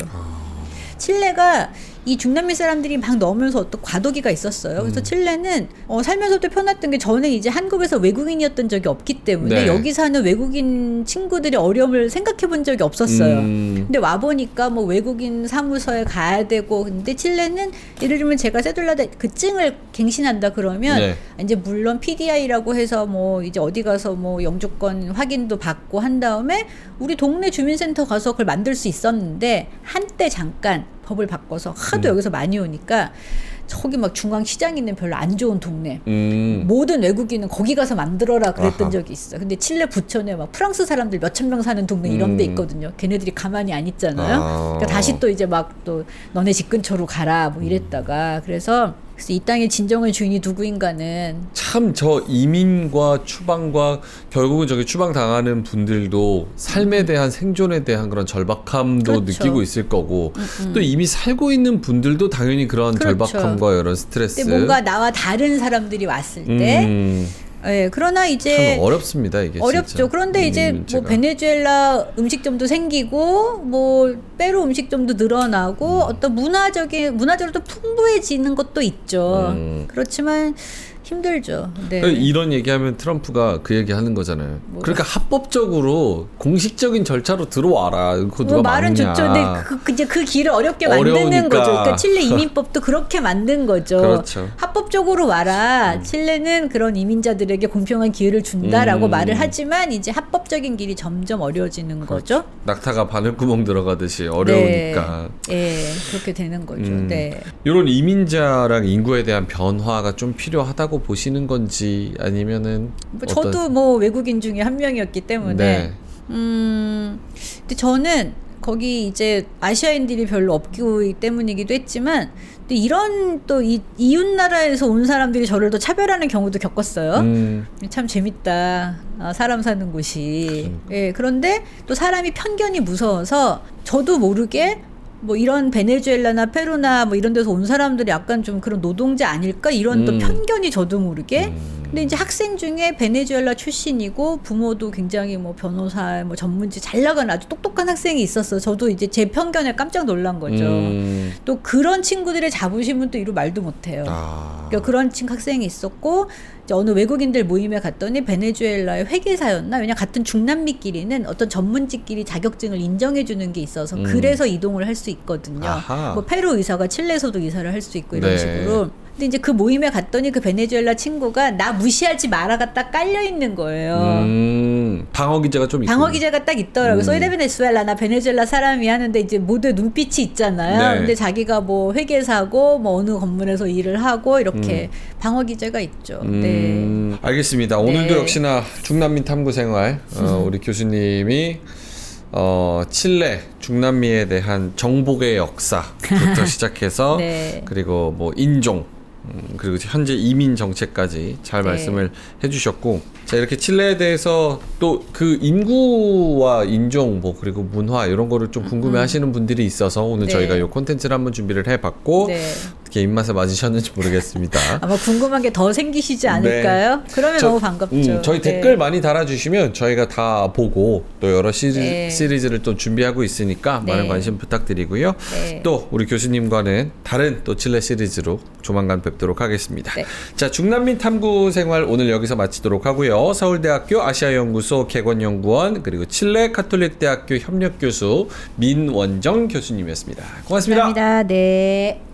칠레가 이 중남미 사람들이 막 넣으면서 어떤 과도기가 있었어요. 음. 그래서 칠레는 어, 살면서도 편했던 게 저는 이제 한국에서 외국인이었던 적이 없기 때문에 네. 여기 사는 외국인 친구들의 어려움을 생각해 본 적이 없었어요. 음. 근데 와 보니까 뭐 외국인 사무소에 가야 되고 근데 칠레는 예를 들면 제가 세둘라데 그 증을 갱신한다 그러면 네. 이제 물론 PDI라고 해서 뭐 이제 어디 가서 뭐 영주권 확인도 받고 한 다음에 우리 동네 주민센터 가서 그걸 만들 수 있었는데 한때 잠깐 법을 바꿔서 하도 음. 여기서 많이 오니까 저기 막 중앙 시장 있는 별로 안 좋은 동네 음. 모든 외국인은 거기 가서 만들어라 그랬던 아하. 적이 있어. 근데 칠레 부천에 막 프랑스 사람들 몇천 명 사는 동네 이런 데 음. 있거든요. 걔네들이 가만히 안 있잖아요. 아. 그러니까 다시 또 이제 막 또 너네 집 근처로 가라 뭐 이랬다가 그래서 그래서 이 땅의 진정한 주인이 누구인가는 참 저 이민과 추방과 결국은 저기 추방 당하는 분들도 삶에 대한 생존에 대한 그런 절박함도 음. 그렇죠. 느끼고 있을 거고 또 이미 살고 있는 분들도 당연히 그런 그렇죠. 절박함과 이런 스트레스 뭔가 나와 다른 사람들이 왔을 때 음, 예, 그러나 참 이제 어렵습니다 이게 어렵죠. 진짜. 그런데 이 이제 문제가. 뭐 베네수엘라 음식점도 생기고 뭐 페루 음식점도 늘어나고 어떤 문화적인 문화적으로 또 풍부해지는 것도 있죠. 음. 그렇지만 힘들죠. 네. 그러니까 이런 얘기하면 트럼프가 그 얘기 하는 거잖아요. 뭐가? 그러니까 합법적으로 공식적인 절차로 들어와라. 그거 누가 뭐 말은 막냐. 좋죠. 근데 그, 그, 이제 그 길을 어렵게 만드는 어려우니까. 거죠. 그러니까 칠레 이민법도 그렇게 만든 거죠. 그렇죠. 합법적으로 와라. 칠레는 그런 이민자들에게 공평한 기회를 준다라고 음. 말을 하지만 이제 합법적인 길이 점점 어려워지는 거죠. 낙타가 바늘구멍 들어가듯이 어려우니까. 네. 예, 그렇게 되는 거죠. 음. 네. 이런 이민자랑 인구에 대한 변화가 좀 필요하다고 보시는 건지 아니면은 뭐 어떤- 저도 뭐 외국인 중에 한 명이었기 때문에 네. 음, 근데 저는 거기 이제 아시아인들이 별로 없기 때문이기도 했지만 또 이런 또 이, 이웃 나라에서 온 사람들이 저를 또 차별하는 경우도 겪었어요. 음, 참 재밌다. 아, 사람 사는 곳이. 예, 그런데 또 사람이 편견이 무서워서 저도 모르게 뭐 이런 베네수엘라나 페루나 뭐 이런 데서 온 사람들이 약간 좀 그런 노동자 아닐까 이런 또 음. 편견이 저도 모르게 음. 근데 이제 학생 중에 베네수엘라 출신이고 부모도 굉장히 뭐 변호사 뭐 전문지 잘 나가는 아주 똑똑한 학생이 있었어. 저도 이제 제 편견에 깜짝 놀란 거죠. 음, 또 그런 친구들의 자부심은 또 이루 말도 못해요. 아, 그러니까 그런 친 학생이 있었고 이제 어느 외국인들 모임에 갔더니 베네수엘라의 회계사였나 왜냐 같은 중남미끼리는 어떤 전문직끼리 자격증을 인정해 주는 게 있어서 음. 그래서 이동을 할 수 있거든요. 아하. 뭐 페루 의사가 칠레에서도 이사를 할 수 있고 이런 네. 식으로. 근데 이제 그 모임에 갔더니 그 베네수엘라 친구가 나 무시하지 마라가 딱 깔려 있는 거예요. 음, 방어 기제가 좀. 방어 기제가 딱 있더라고요. 음. 소이 데 베네수엘라 나 베네수엘라 사람이 하는데 이제 모두 눈빛이 있잖아요. 네. 근데 자기가 뭐 회계사고 뭐 어느 건물에서 일을 하고 이렇게 방어 기제가 있죠. 네. 음, 알겠습니다. 오늘도 네. 역시나 중남미 탐구 생활 어, 우리 교수님이 어, 칠레 중남미에 대한 정복의 역사부터 시작해서 네. 그리고 뭐 인종 음, 그리고 현재 이민 정책까지 잘 네. 말씀을 해주셨고 자 이렇게 칠레에 대해서 또 그 인구와 인종 뭐 그리고 문화 이런 거를 좀 궁금해하시는 분들이 있어서 오늘 음. 네. 저희가 이 콘텐츠를 한번 준비를 해봤고 네. 어떻게 입맛에 맞으셨는지 모르겠습니다. 아마 궁금한 게 더 생기시지 않을까요? 그러면 네. 저- 너무 반갑죠. 음, 저희 네. 댓글 많이 달아주시면 저희가 다 보고 또 여러 시리, 네. 시리즈를 또 준비하고 있으니까 네. 많은 관심 부탁드리고요. 네. 또 우리 교수님과는 다른 또 칠레 시리즈로 조만간 뵙 도록 하겠습니다. 네. 자 중남미 탐구 생활 오늘 여기서 마치도록 하고요. 서울대학교 아시아연구소 개건연구원 그리고 칠레 카톨릭대학교 협력교수 민원정 교수님이었습니다. 고맙습니다. 감사합니다. 네.